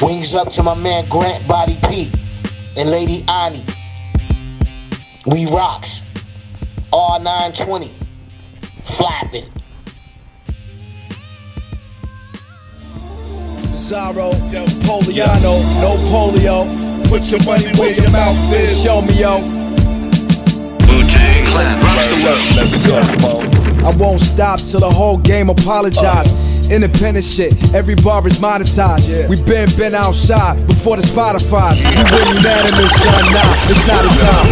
Wings up to my man Grant Body P and Lady Ani. We rocks. R920. Flapping. Zorro, Poliano, no polio. Put your money where your mouth is. Show me, yo. Wu-Tang Clan rocks the world. Let's go, I won't stop till the whole game apologize. Independent shit, every bar is monetized. We been been outside before the Spotify. We win unanimous, son. Nah, it's not a time.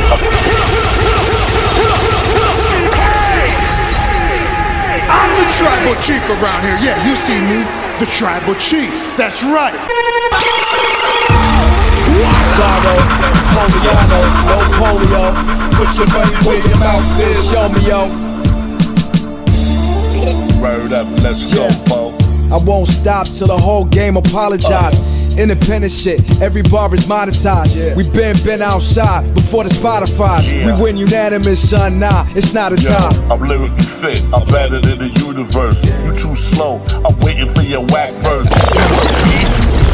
I'm the tribal chief around here. Yeah, you see me, the tribal chief. That's right. Sorrow, Poliano, no polio. Put your money where your mouth is. Show me, yo. Word up, let's go, Bo. I won't stop till the whole game apologize. Uh. Independent shit, every bar is monetized. We been been outside before the Spotify. Yeah. We win unanimous, son. Nah, it's not a Yo, tie. I'm lyrically fit, I'm better than the universe. You too slow, I'm waiting for your whack verse.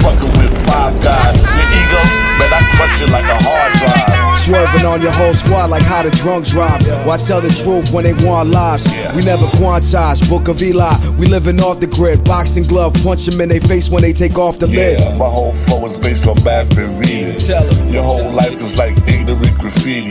Fucking with five guys. Your ego, man, I crush it like a hard drive. Swerving on your whole squad like how the drunk drive. Why tell the truth when they want lies? We never quantize. Book of Eli, we living off the grid. Boxing glove, punch them in their face when they take off the lid. Yeah, my whole flow is based on bad reading. Your whole life is like ignorant graffiti.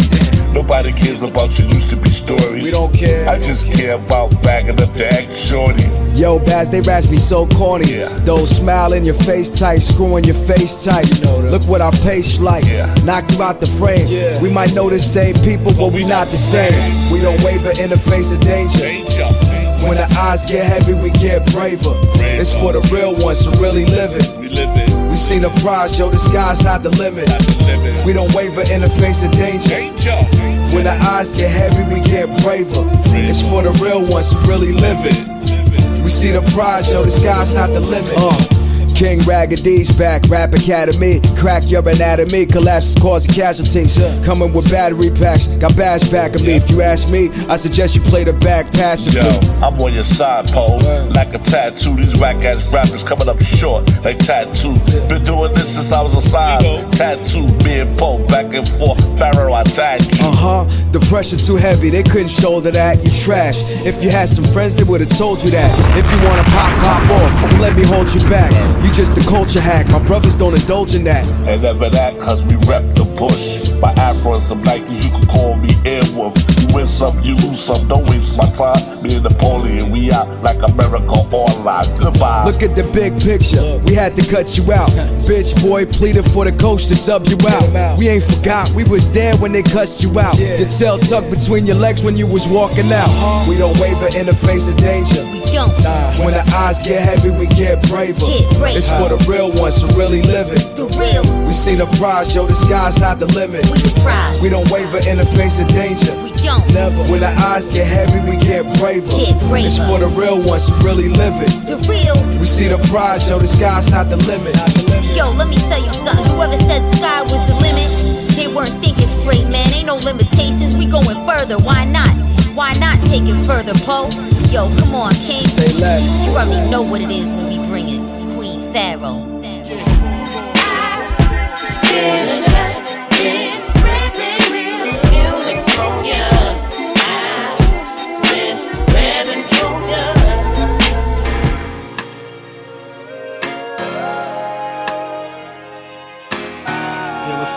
Nobody cares about your used to be stories. We don't care. I just care about bagging up the act shorty. Yo, Baz, they raps me so corny. Those smile in your face tight, screwing your face tight. You know Look what our pace like. Knock you out the frame. Yeah. We might know the same people, but we not the same. We don't waver in the face of danger. When the odds get heavy, we get braver. It's for the real ones to really live it. We live it. We see the prize, yo, the sky's not the limit. We don't waver in the face of danger. When the odds get heavy, we get braver. It's for the real ones to really live it. We see the prize, yo, the sky's not the limit. Uh. King Raggady's back, Rap Academy. Crack your anatomy, collapses causing casualties. Coming with battery packs, got bass back of me. If you ask me, I suggest you play the back passively. Yo, I'm on your side, pole. Like a tattoo. These whack ass rappers coming up short, like tattoo. Been doing this since I was a size. Tattoo, me and Poe, back and forth. Pharaoh, I tagged you. Uh huh. The pressure too heavy, they couldn't shoulder that. You trash. If you had some friends, they would've told you that. If you wanna pop, pop off, let me hold you back. You just a culture hack. My brothers don't indulge in that. And never that, cause we rep the bush. My afro and some Nikes, you can call me Airwolf. You win some, you lose some, don't waste my time. Me and Napoleon, we out like America online. Goodbye. Look at the big picture. We had to cut you out. Bitch boy pleaded for the coach to sub you out. We ain't forgot, we was there when they cussed you out. Your tail tucked between your legs when you was walking out. We don't waver in the face of danger. We don't. When the odds get heavy, we get braver. Get. It's for the real ones to really live it. The real. We see the prize, yo, the sky's not the limit. We the. We don't waver in the face of danger. We don't. Never. When the odds get heavy, we get braver. Get braver. It's for the real ones to really live it. The real. We see the prize, yo, the sky's not the limit. Yo, let me tell you something. Whoever said sky was the limit, they weren't thinking straight, man. Ain't no limitations. We going further. Why not? Why not take it further, Poe? Yo, come on, King. Say less. You already know what it is when we bring it. Queen Pharaoh. You ever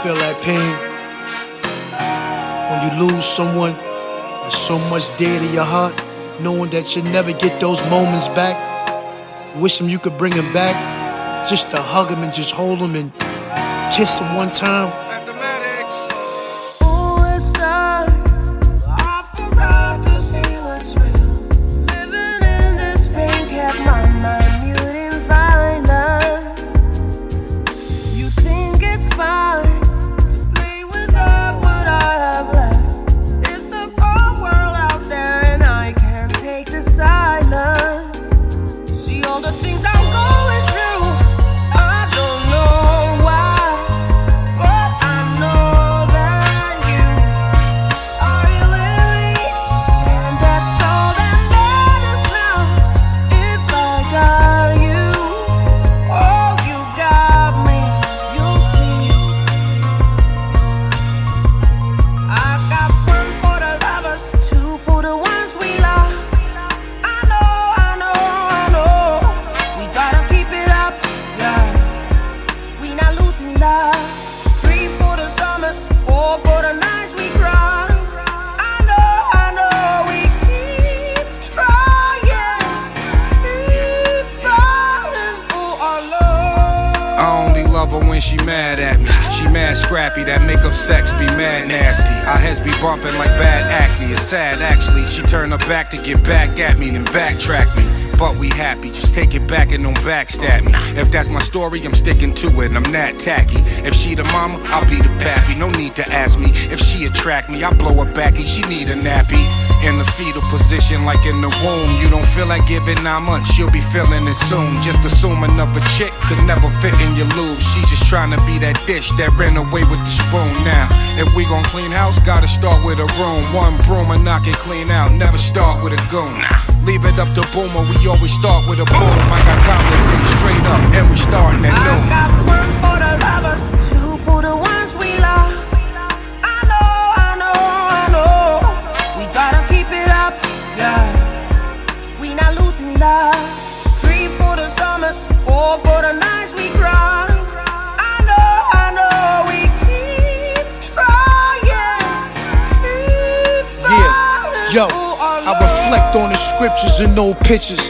feel that pain? When you lose someone that's so much dear to your heart, knowing that you'll never get those moments back. Wish you could bring them back, just to hug them and just hold them and kiss them one time. Story, I'm sticking to it, I'm not tacky. If she the mama, I'll be the pappy. No need to ask me if she attract me. I blow her back and she need a nappy. In the fetal position, like in the womb. You don't feel like giving nine months, you'll be feeling it soon. Just assuming another chick could never fit in your lube. She just trying to be that dish that ran away with the spoon. Now, if we gon' clean house, gotta start with a room. One broom and knock it clean out. Never start with a goon. Leave it up to Boomer, we always start with a boom. I got time to be straight up, and we starting at noon. Scriptures and old pictures.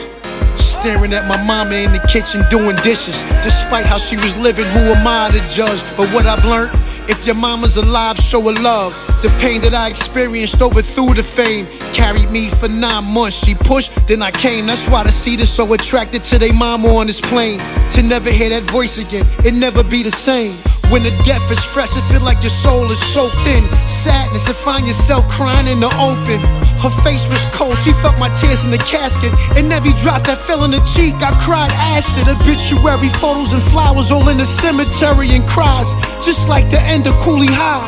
Staring at my mama in the kitchen doing dishes. Despite how she was living, who am I to judge? But what I've learned, if your mama's alive, show her love. The pain that I experienced overthrew the fame. Carried me for nine months. She pushed, then I came. That's why the seed is so attracted to their mama on this plane. To never hear that voice again, it never be the same. When the death is fresh, it feel like your soul is soaked in sadness and find yourself crying in the open. Her face was cold, she felt my tears in the casket. And every drop that fell on the cheek, I cried acid. Obituary photos and flowers all in the cemetery and cries, just like the end of Cooley High.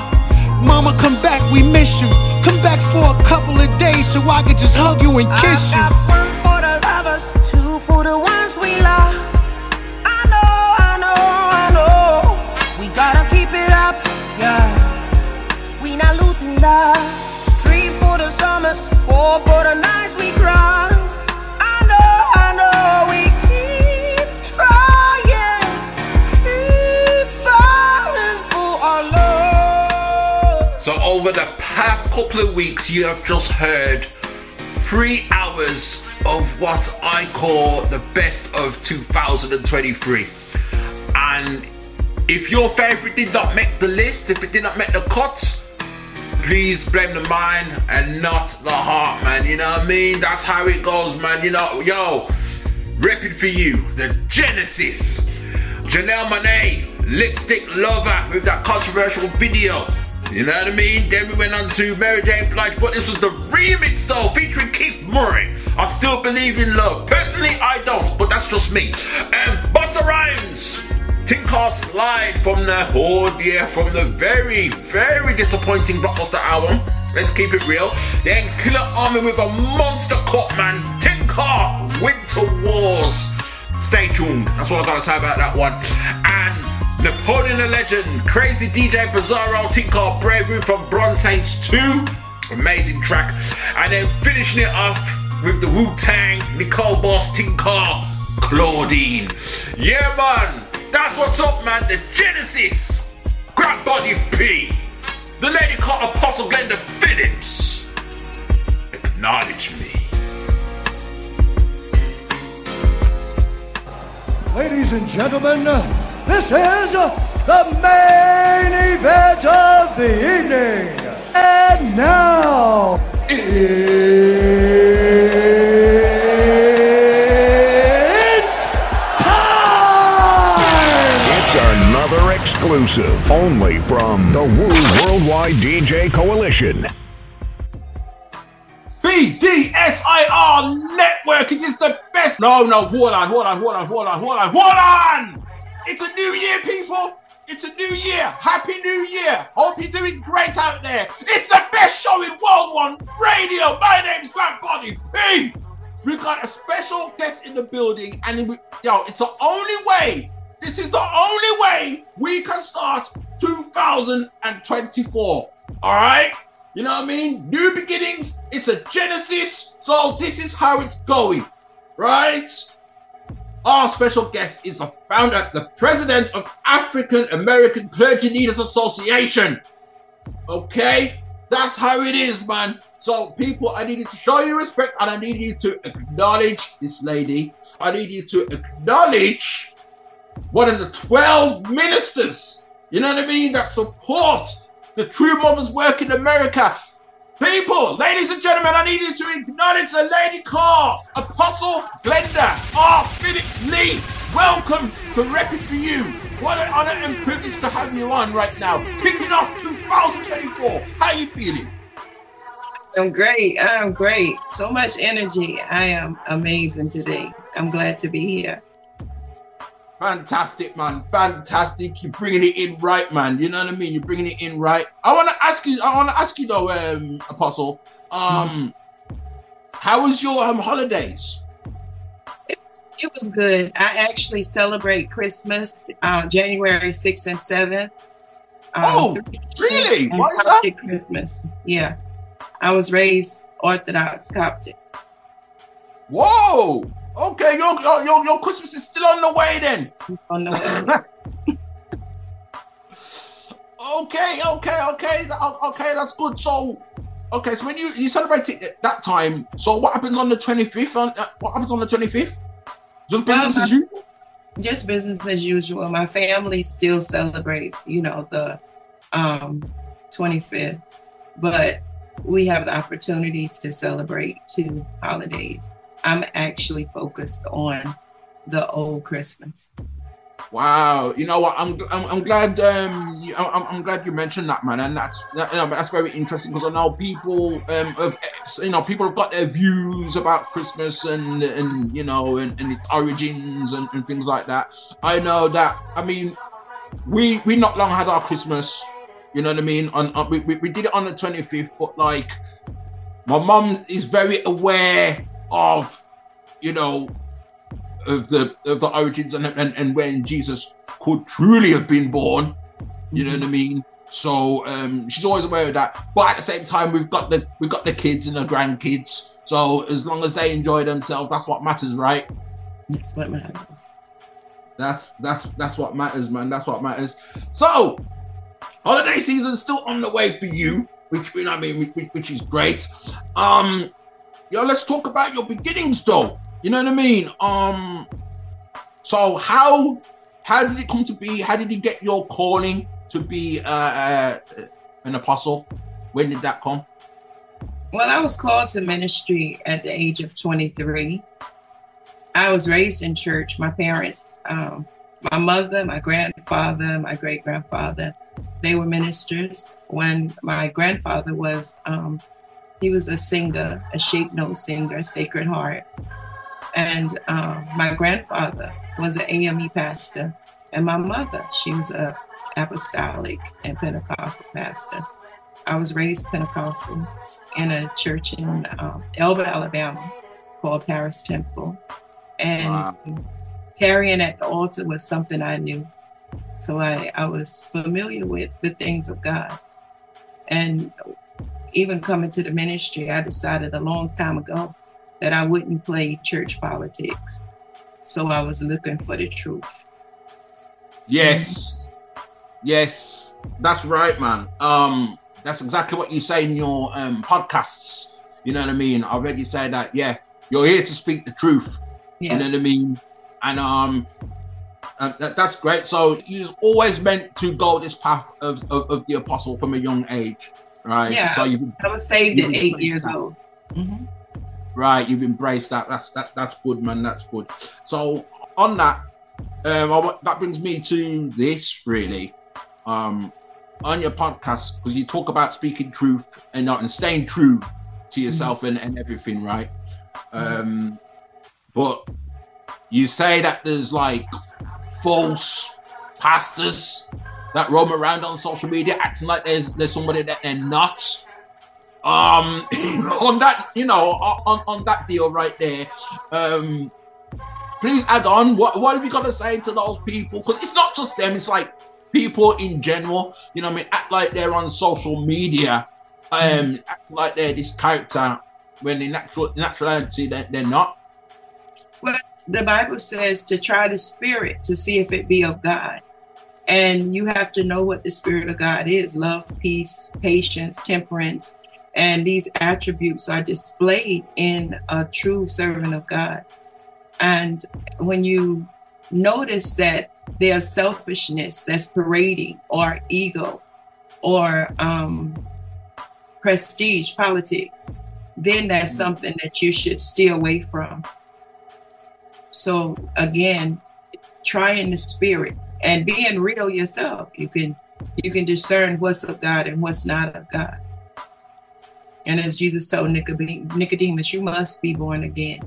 Mama, come back, we miss you. Come back for a couple of days so I could just hug you and kiss you. So, over the past couple of weeks, you have just heard three hours of what I call the best of 2023. And if your favorite did not make the list, if it did not make the cut, please blame the mind and not the heart, man. You know what I mean? That's how it goes, man. You know, yo, repping for you, the Genesis. Janelle Monáe, Lipstick Lover, with that controversial video. You know what I mean? Then we went on to Mary J. Blige, but this was the remix though, featuring Keith Murray. I still believe in love. Personally, I don't, but that's just me. Um, Busta Rhymes, Tinker Slide from the oh yeah, from the very, very disappointing Blockbusta album. Let's keep it real. Then Killer Army with a monster cut, man. Tinker Winter Wars. Stay tuned. That's what I gotta say about that one. And Napoleon the Legend, Crazy DJ Bizarro, Tinker Bravery from Bronze Saints 2. Amazing track. And then finishing it off with the Wu Tang, Nicole Boss, Tinker, Claudine. Yeah, man. That's what's up, man. The Genesis. Grant Body P. The lady called Apostle Glenda Phillips. Acknowledge me. Ladies and gentlemen, this is the main event of the evening. And now, it's time! It's another exclusive only from the Wu Worldwide DJ Coalition. BDSIR Network. It is the best. No, no, hold on, hold on, hold on, hold on, hold on, hold on. It's a new year, people. It's a new year. Happy New Year. Hope you're doing great out there. It's the best show in World One Radio. My name is Grant Body P. We've got a special guest in the building, and we, yo, it's the only way. This is the only way we can start 2024. All right. You know what I mean? New beginnings. It's a genesis. So this is how it's going, right? Our special guest is the founder, the president of African American Clergy Leaders Association. Okay, that's how it is, man. So, people, I need you to show you respect and I need you to acknowledge this lady. I need you to acknowledge one of the 12 ministers, you know what I mean, that support the True Mothers work in America. People, ladies and gentlemen, I need you to acknowledge the lady called Apostle Glenda R. Phillips Lee. Welcome to Repping for You. What an honor and privilege to have you on right now. Kicking off 2024. How you feeling? I'm great. I'm great. So much energy. I am amazing today. I'm glad to be here. Fantastic, man. Fantastic. You're bringing it in right, man. You know what I mean? You're bringing it in right. I want to ask you. I want to ask you though, um, Apostle. Um, how was your um holidays? It was good. I actually celebrate Christmas uh, January 6th and 7th. Um, Oh, really? Why is that? Christmas. Yeah. I was raised Orthodox Coptic. Whoa. Okay, your your your, Christmas is still on the way then. On the way. <laughs> okay, okay, okay, okay. That's good. So, okay, so when you you celebrate it at that time, so what happens on the twenty fifth? On uh, what happens on the twenty fifth? Just business as usual. Just business as usual. My family still celebrates, you know, the um 25th, but we have the opportunity to celebrate two holidays. I'm actually focused on the old Christmas. Wow, you know what? I'm I'm, I'm glad um you, I'm, I'm glad you mentioned that, man, and that's that, you know that's very interesting because I know people um have, you know people have got their views about Christmas and and you know and, and its origins and, and things like that. I know that. I mean, we we not long had our Christmas. You know what I mean? On, on we, we did it on the 25th, but like my mum is very aware of you know of the of the origins and, and and when Jesus could truly have been born. You know what I mean? So um, she's always aware of that. But at the same time, we've got the we've got the kids and the grandkids. So as long as they enjoy themselves, that's what matters, right? That's what matters. That's that's that's what matters, man. That's what matters. So holiday season's still on the way for you, which you know, I mean, which, which is great. Um, yo, let's talk about your beginnings, though. You know what I mean? Um, so how how did it come to be? How did you get your calling to be uh, uh, an apostle? When did that come? Well, I was called to ministry at the age of 23. I was raised in church. My parents, um, my mother, my grandfather, my great grandfather, they were ministers. When my grandfather was, um, he was a singer, a shape note singer, Sacred Harp. And um, my grandfather was an AME pastor. And my mother, she was a apostolic and Pentecostal pastor. I was raised Pentecostal in a church in um, Elba, Alabama called Harris Temple. And carrying at the altar was something I knew. So I, I was familiar with the things of God. And even coming to the ministry, I decided a long time ago that I wouldn't play church politics. So I was looking for the truth. Yes. Yes. That's right, man. Um, that's exactly what you say in your um podcasts. You know what I mean? I've already say that, yeah, you're here to speak the truth. Yeah. You know what I mean? And um uh, that, that's great. So you always meant to go this path of, of, of the apostle from a young age, right? Yeah, So you I was saved at eight years that. old. Mhm. Right, you've embraced that. That's that, that's good, man. That's good. So on that, um, I, that brings me to this really. Um, on your podcast, because you talk about speaking truth and not and staying true to yourself and, and everything, right? Um, but you say that there's like false pastors that roam around on social media acting like there's there's somebody that they're not. Um <laughs> on that you know on, on that deal right there um please add on. What what have you got to say to those people? Because it's not just them it's like people in general you know what i mean? Act like they're on social media um act like they're this character when in actual in actuality they're, they're not. Well, the Bible says to try the spirit to see if it be of God. And you have to know what the spirit of God is love, peace, patience, temperance. And these attributes are displayed in a true servant of God. And when you notice that there's selfishness that's parading, or ego, or um, prestige politics, then that's something that you should steer away from. So again, trying the spirit and being real yourself, you can you can discern what's of God and what's not of God. And as Jesus told Nicodemus, you must be born again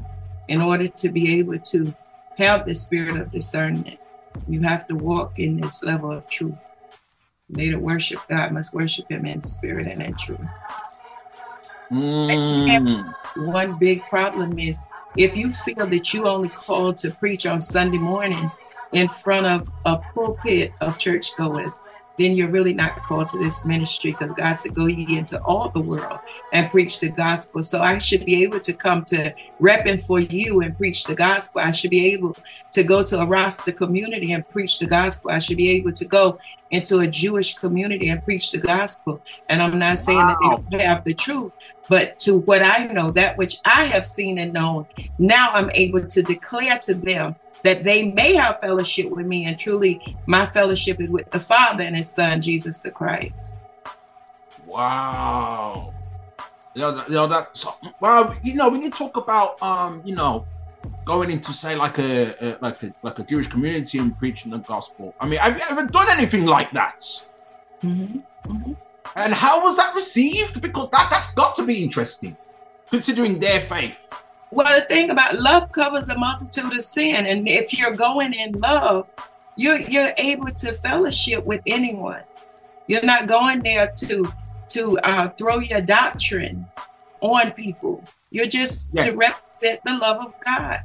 in order to be able to have the spirit of discernment. You have to walk in this level of truth. They that worship God must worship Him in spirit and in truth. Mm. One big problem is if you feel that you only called to preach on Sunday morning in front of a pulpit of churchgoers, then you're really not called to this ministry because God said, Go ye into all the world and preach the gospel. So I should be able to come to repping for you and preach the gospel. I should be able to go to a Rasta community and preach the gospel. I should be able to go into a Jewish community and preach the gospel. And I'm not saying that they don't have the truth, but to what I know, that which I have seen and known, now I'm able to declare to them that they may have fellowship with me, and truly my fellowship is with the Father and His Son, Jesus the Christ. Wow. You know, that- that's well. You know, when you talk about um, you know, going into say like a, a like a like a Jewish community and preaching the gospel. I mean, have you ever done anything like that? And how was that received? Because that that's got to be interesting, considering their faith. Well, the thing about love covers a multitude of sin, and if you're going in love, you're you're able to fellowship with anyone. You're not going there to to uh, throw your doctrine on people. You're just to represent the love of God.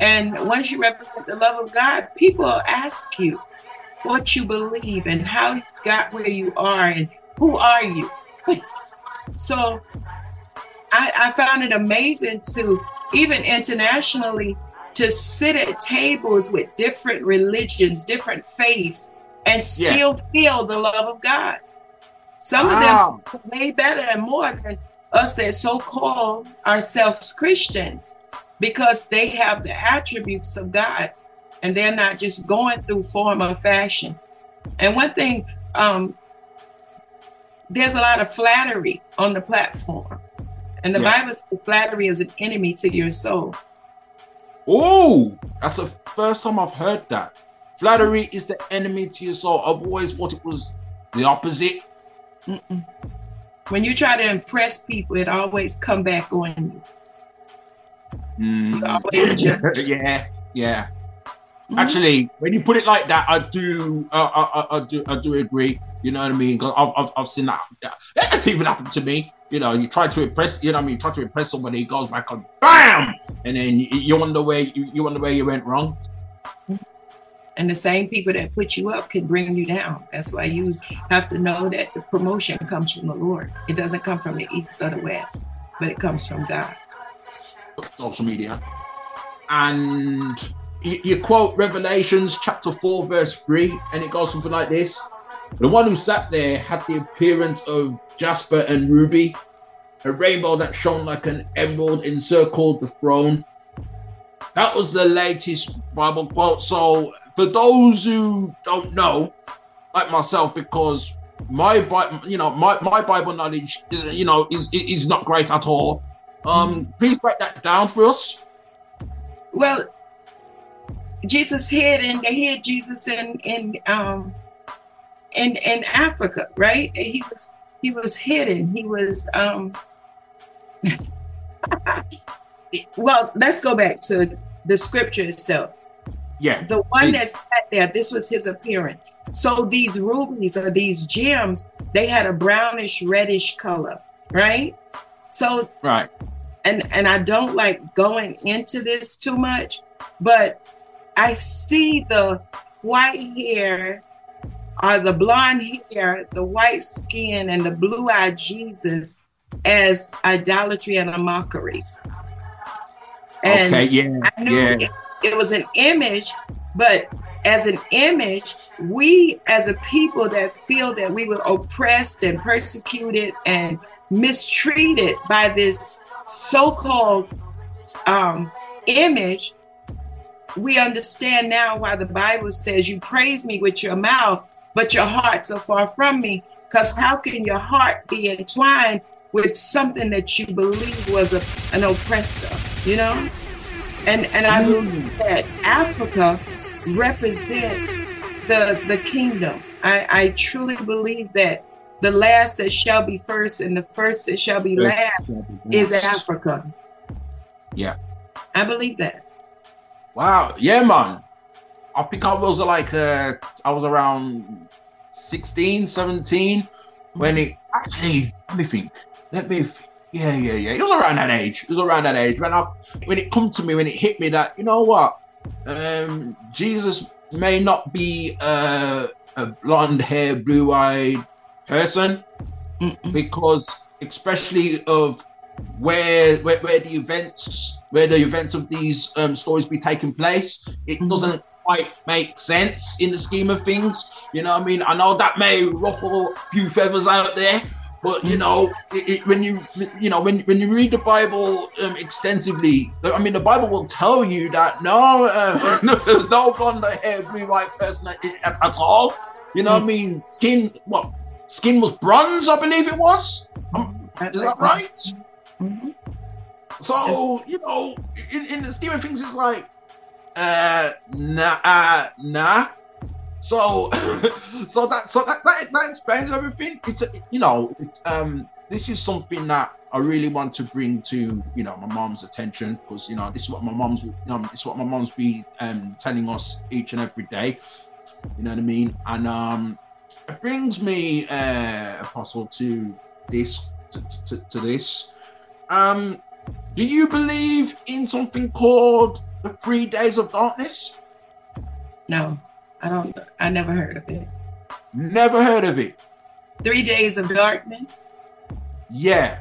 And once you represent the love of God, people ask you what you believe and how you got where you are and who are you. <laughs> so I, I found it amazing to even internationally to sit at tables with different religions, different faiths, and Yeah. still feel the love of God. Some Wow. of them way better and more than us that so call ourselves Christians because they have the attributes of God and they're not just going through form or fashion. And one thing, um, there's a lot of flattery on the platform. And the Yeah. Bible says flattery is an enemy to your soul. Oh, that's the first time I've heard that. Flattery is the enemy to your soul. I've always thought it was the opposite. Mm-mm. When you try to impress people, it always come back on you. Mm. <laughs> yeah, yeah. Actually, when you put it like that, I do, uh, I, I, I do, I do agree. You know what I mean? I've, I've, I've seen that. That's even happened to me. You know, you try to impress, you know, what I mean, you try to impress somebody, he goes back on, bam, and then you, you wonder where you, you wonder where you went wrong. And the same people that put you up can bring you down. That's why you have to know that the promotion comes from the Lord. It doesn't come from the east or the west, but it comes from God. social media. And you, you quote Revelations chapter 4, verse 3, and it goes something like this The one who sat there had the appearance of jasper and ruby, a rainbow that shone like an emerald encircled the throne. That was the latest Bible quote. So, for those who don't know, like myself, because my Bi- you know my, my Bible knowledge is you know is is not great at all. Um, please break that down for us. Well, Jesus hid and they hid Jesus in in um in in Africa, right? He was he was hidden. He was um <laughs> well, let's go back to the scripture itself. Yeah. The one that sat there, this was his appearance. So these rubies or these gems, they had a brownish reddish color, right? So Right. and and I don't like going into this too much, but I see the white hair or the blonde hair, the white skin, and the blue-eyed Jesus as idolatry and a mockery. And Okay, yeah, I knew yeah. it, it was an image, but as an image, we as a people that feel that we were oppressed and persecuted and mistreated by this so-called um, image, we understand now why the Bible says you praise me with your mouth, but your heart's so far from me. Because how can your heart be entwined with something that you believe was a, an oppressor, you know? And and I believe that Africa represents the the kingdom. I, I truly believe that the last that shall be first and the first that shall be last shall be is. Africa. Yeah. I believe that. Wow. Yeah, man. I think I was like, uh, I was around 16, 17 when it actually, let me think. Let me, think. yeah, yeah, yeah. It was around that age. It was around that age when I, when it come to me, when it hit me that, you know what? Um, Jesus may not be uh, a blonde hair, blue eyed person because, especially of where, where where the events where the events of these um, stories be taking place, it doesn't quite make sense in the scheme of things. You know what I mean? I know that may ruffle a few feathers out there, but you know, it, it, when you you know when when you read the Bible um, extensively, I mean, the Bible will tell you that no, uh, <laughs> no there's no blonde hair, blue white person at, at, at all. You know what I mean? Skin what? Skin was bronze, I believe it was. Um, is that right? So you know, in, in the scheme of things, it's like, uh, nah, uh, nah. So, <laughs> so that so that, that that explains everything. It's a, you know, it's um, this is something that I really want to bring to you know my mom's attention because you know this is what my mom's um, is what my mom's be um telling us each and every day. You know what I mean? And um, it brings me uh, apostle to this to, to, to this. Um, do you believe in something called the three days of darkness? No, I don't. I never heard of it. Never heard of it. Three days of darkness. Yeah.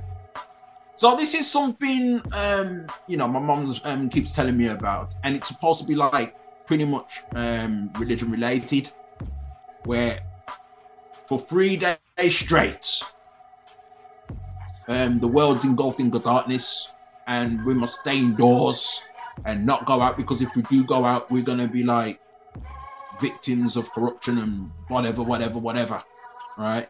So this is something um, you know my mom um, keeps telling me about, and it's supposed to be like pretty much um, religion related, where for three days straight, um, the world's engulfed in the darkness, and we must stay indoors and not go out because if we do go out, we're gonna be like victims of corruption and whatever, whatever, whatever, right?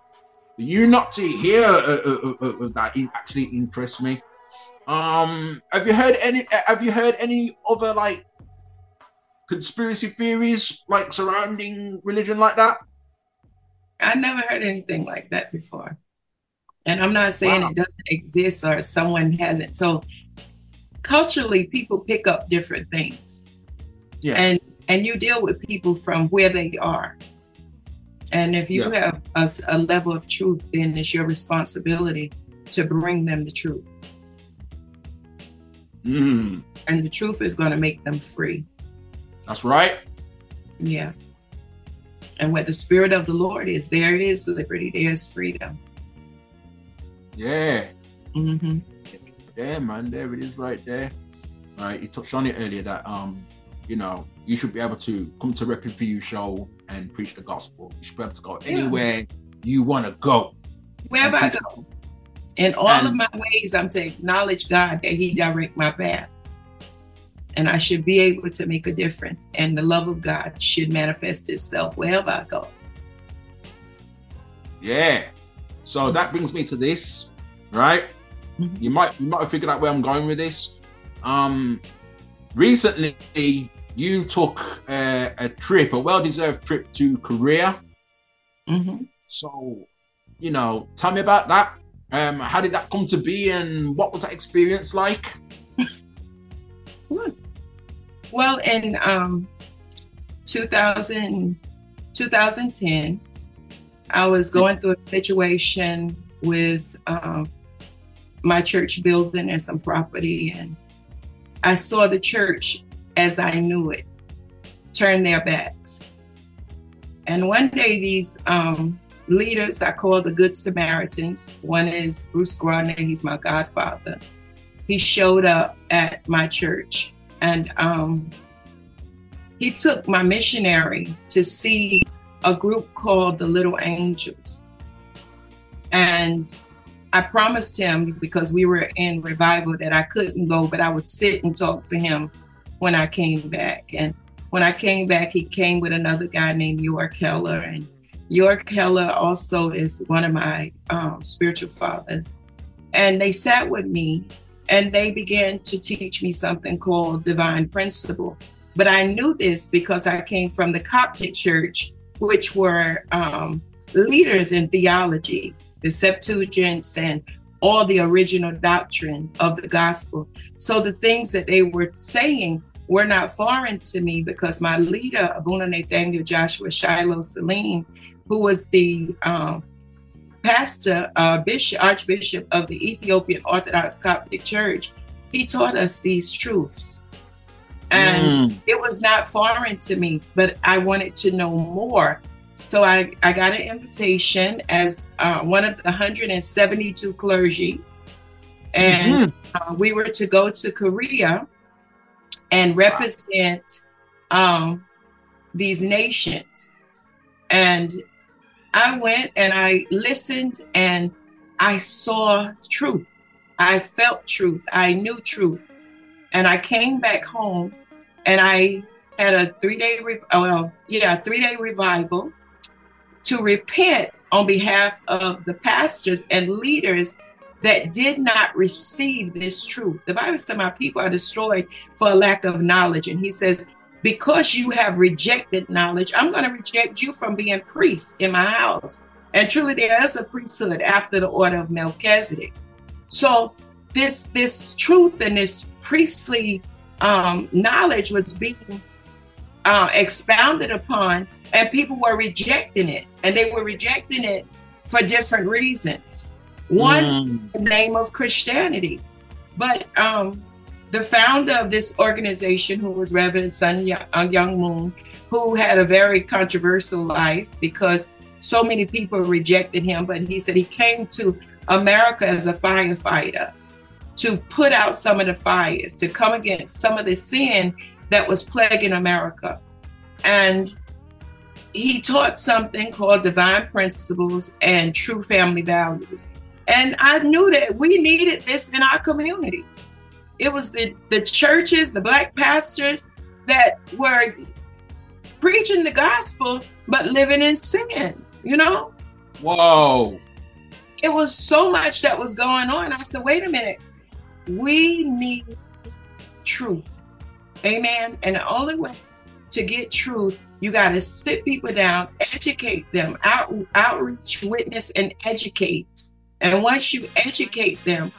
You not to hear uh, uh, uh, uh, that actually interests me. Um, have you heard any? Have you heard any other like conspiracy theories like surrounding religion like that? I never heard anything like that before. And I'm not saying Wow. it doesn't exist or someone hasn't told. Culturally, people pick up different things. Yeah. And and you deal with people from where they are. And if you Yeah. have a level of truth, then it's your responsibility to bring them the truth. Mm, And the truth is going to make them free. that's right. Yeah. And where the Spirit of the Lord is, there is liberty, there is freedom. Yeah. hmm Yeah, man, there it is right there. Right, you touched on it earlier that um, you know, you should be able to come to Repping for You show and preach the gospel. You should be able to go Yeah. anywhere you want to go. Wherever I go. In all of my ways, I'm to acknowledge God that He direct my path. And I should be able to make a difference. And the love of God should manifest itself wherever I go. Yeah. So that brings me to this, right? You might you might have figured out where I'm going with this. Um, recently you took a, a trip, a well-deserved trip to Korea. Mm-hmm. So, you know, tell me about that. Um, how did that come to be, and what was that experience like? <laughs> Well, in um, 2000, 2010, I was going through a situation with um, my church building and some property, and I saw the church as I knew it turn their backs. And one day, these um, leaders I call the Good Samaritans, one is Bruce Gardner, he's my godfather. He showed up at my church and um, he took my missionary to see a group called the Little Angels. And I promised him because we were in revival that I couldn't go, but I would sit and talk to him when I came back. And when I came back, he came with another guy named York Heller. And York Heller also is one of my um, spiritual fathers. And they sat with me and they began to teach me something called divine principle. But I knew this because I came from the Coptic church, which were um, leaders in theology, the Septuagints, and all the original doctrine of the gospel. So the things that they were saying were not foreign to me because my leader, Abuna Nathaniel Joshua Shiloh Salim, who was the um, pastor, uh, bishop, archbishop of the Ethiopian Orthodox Coptic Church, he taught us these truths. And Mm. it was not foreign to me, but I wanted to know more. So I, I got an invitation as uh, one of the 172 clergy. And uh, we were to go to Korea and represent um, these nations. And I went and I listened and I saw truth. I felt truth. I knew truth. And I came back home and I had a three day, re- oh, well, yeah, three day revival to repent on behalf of the pastors and leaders that did not receive this truth. The Bible says, My people are destroyed for a lack of knowledge. And he says, Because you have rejected knowledge, I'm going to reject you from being priests in my house. And truly, there is a priesthood after the order of Melchizedek. So, this this truth and this priestly um, knowledge was being uh, expounded upon, and people were rejecting it, and they were rejecting it for different reasons. One, the name of Christianity, but um, the founder of this organization, who was Reverend Sun Myung, uh, Myung Moon, who had a very controversial life because so many people rejected him, but he said he came to America as a firefighter to put out some of the fires, to come against some of the sin that was plaguing America. And he taught something called divine principles and true family values. And I knew that we needed this in our communities. It was the, the churches, the black pastors that were preaching the gospel, but living in sin, you know? Whoa. It was so much that was going on. I said, wait a minute, we need truth. Amen. And the only way to get truth, you got to sit people down, educate them, out, outreach, witness, and educate. And once you educate them,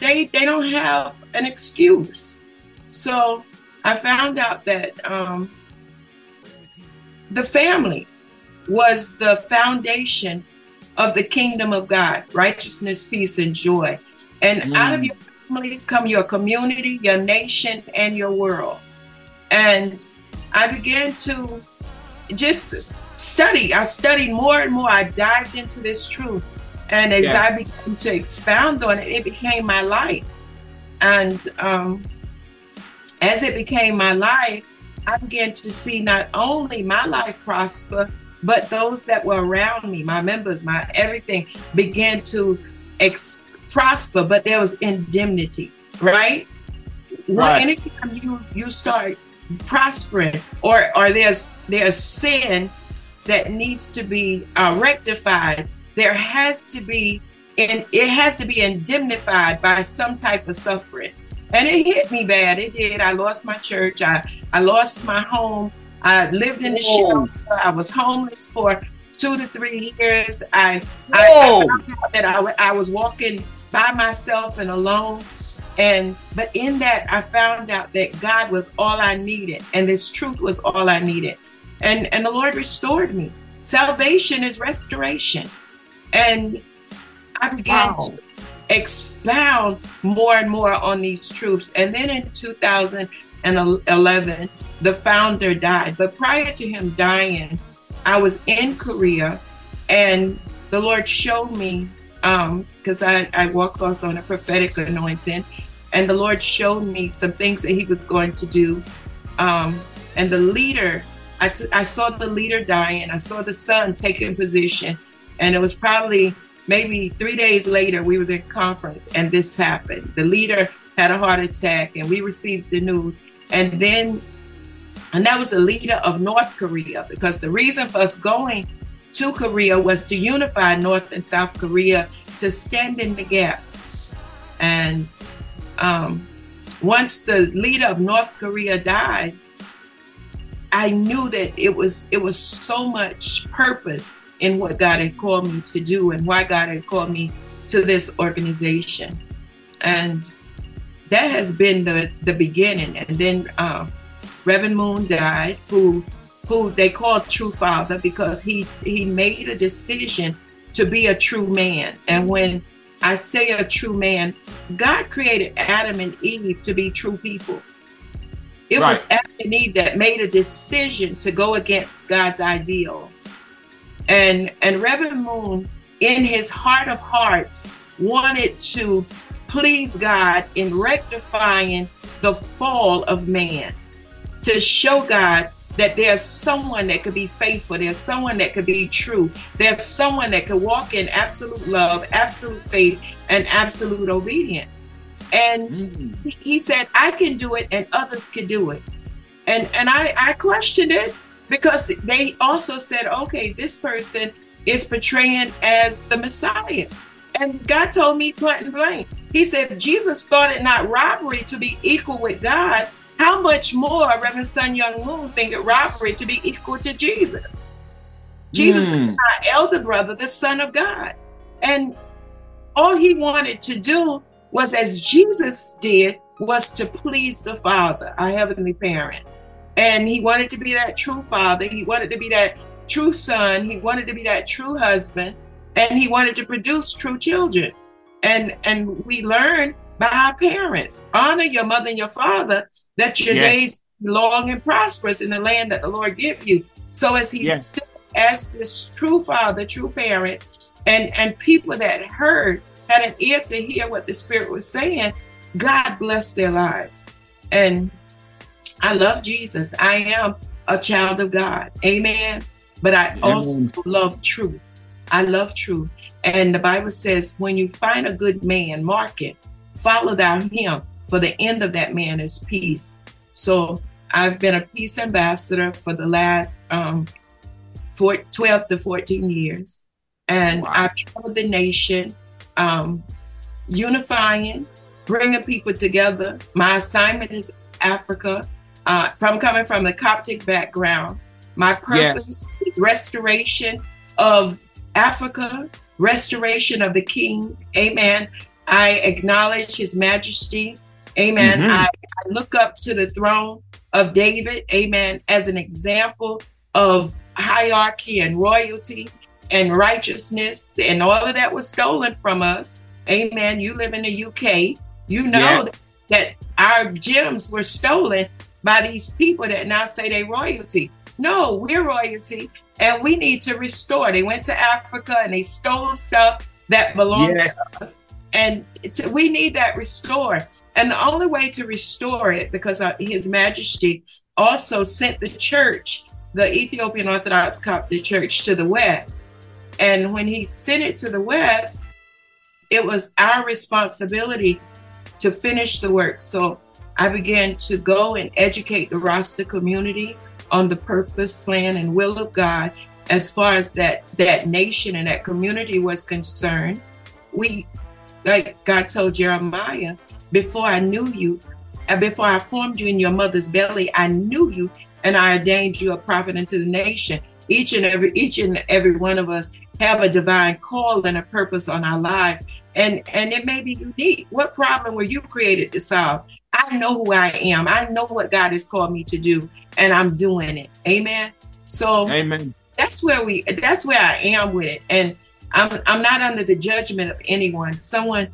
they they don't have an excuse. So I found out that um, the family was the foundation of the kingdom of God, righteousness, peace, and joy. And out of your families come your community, your nation, and your world. And I began to just study. I studied more and more. I dived into this truth. And as Yeah. I began to expound on it, it became my life. And um, as it became my life, I began to see not only my life prosper, but those that were around me, my members, my everything began to ex- prosper, but there was indemnity, right? Well, anytime you you start prospering, or or there's there's sin that needs to be uh, rectified, there has to be and it has to be indemnified by some type of suffering. And it hit me bad. It did. I lost my church. I I lost my home. I lived in the Whoa. shelter. I was homeless for two to three years. I I, Whoa. I found out that I, I was walking by myself and alone. And but in that I found out that God was all I needed and this truth was all I needed. And and the Lord restored me. Salvation is restoration. And I began Wow. to expound more and more on these truths. And then in 2011, the founder died. But prior to him dying, I was in Korea and the Lord showed me, um, because I, I walk also on a prophetic anointing, and the Lord showed me some things that He was going to do. Um, and the leader, I t- I saw the leader dying, I saw the son taking position, and it was probably maybe three days later we was in conference and this happened. The leader had a heart attack and we received the news. And then and that was the leader of north korea because the reason for us going to korea was to unify north and south korea to stand in the gap. And um, once the leader of north korea died i knew that it was it was so much purpose in what God had called me to do and why God had called me to this organization. And that has been the, the beginning. And then uh, Reverend Moon died, who who they called True Father because he he made a decision to be a true man. And when I say a true man, God created Adam and Eve to be true people. It Right. was Adam and Eve that made a decision to go against God's ideal. And and Reverend Moon, in his heart of hearts, wanted to please God in rectifying the fall of man, to show God that there's someone that could be faithful, there's someone that could be true, there's someone that could walk in absolute love, absolute faith, and absolute obedience. And he- he said, I can do it and others can do it. And and I, I questioned it because they also said, okay, this person is portraying as the Messiah. And God told me point and blank. He said, Jesus thought it not robbery to be equal with God, how much more Reverend Sun Myung Moon think it robbery to be equal to Jesus? Jesus is Mm. our elder brother, the Son of God. And all he wanted to do was as Jesus did, was to please the Father, our heavenly parent. And he wanted to be that true father. He wanted to be that true son. He wanted to be that true husband. And he wanted to produce true children. And and we learn by our parents. Honor your mother and your father, that your Yes. days be long and prosperous in the land that the Lord give you. So as he Yes. stood as this true father, true parent, and and people that heard had an ear to hear what the Spirit was saying, God blessed their lives. And I love Jesus. I am a child of God. Amen. But I also love truth. I love truth. And the Bible says, when you find a good man, mark it, follow thou him, for the end of that man is peace. So I've been a peace ambassador for the last um, four, 12 to 14 years. And I've traveled the nation, um, unifying, bringing people together. My assignment is Africa. Uh, from coming from the Coptic background, my purpose is restoration of Africa, restoration of the King. Amen. I acknowledge His Majesty. Amen. Mhm. I, I look up to the throne of David. Amen. As an example of hierarchy and royalty and righteousness, and all of that was stolen from us. Amen. You live in the UK. You know Yeah. that, that our gems were stolen by these people that now say they royalty. No, we're royalty and we need to restore. They went to Africa and they stole stuff that belongs Yes. to us. And we need that restored. And the only way to restore it, because uh, His Majesty also sent the church, the Ethiopian Orthodox Coptic Church, to the West. And when He sent it to the West, it was our responsibility to finish the work. So I began to go and educate the Rasta community on the purpose, plan, and will of God as far as that that nation and that community was concerned. We, like God told Jeremiah, before I knew you, and before I formed you in your mother's belly, I knew you and I ordained you a prophet unto the nation. Each and every each and every one of us have a divine call and a purpose on our lives. And and it may be unique. What problem were you created to solve? I know who I am. I know what God has called me to do, and I'm doing it. Amen. So Amen. that's where we that's where I am with it. And I'm I'm not under the judgment of anyone. Someone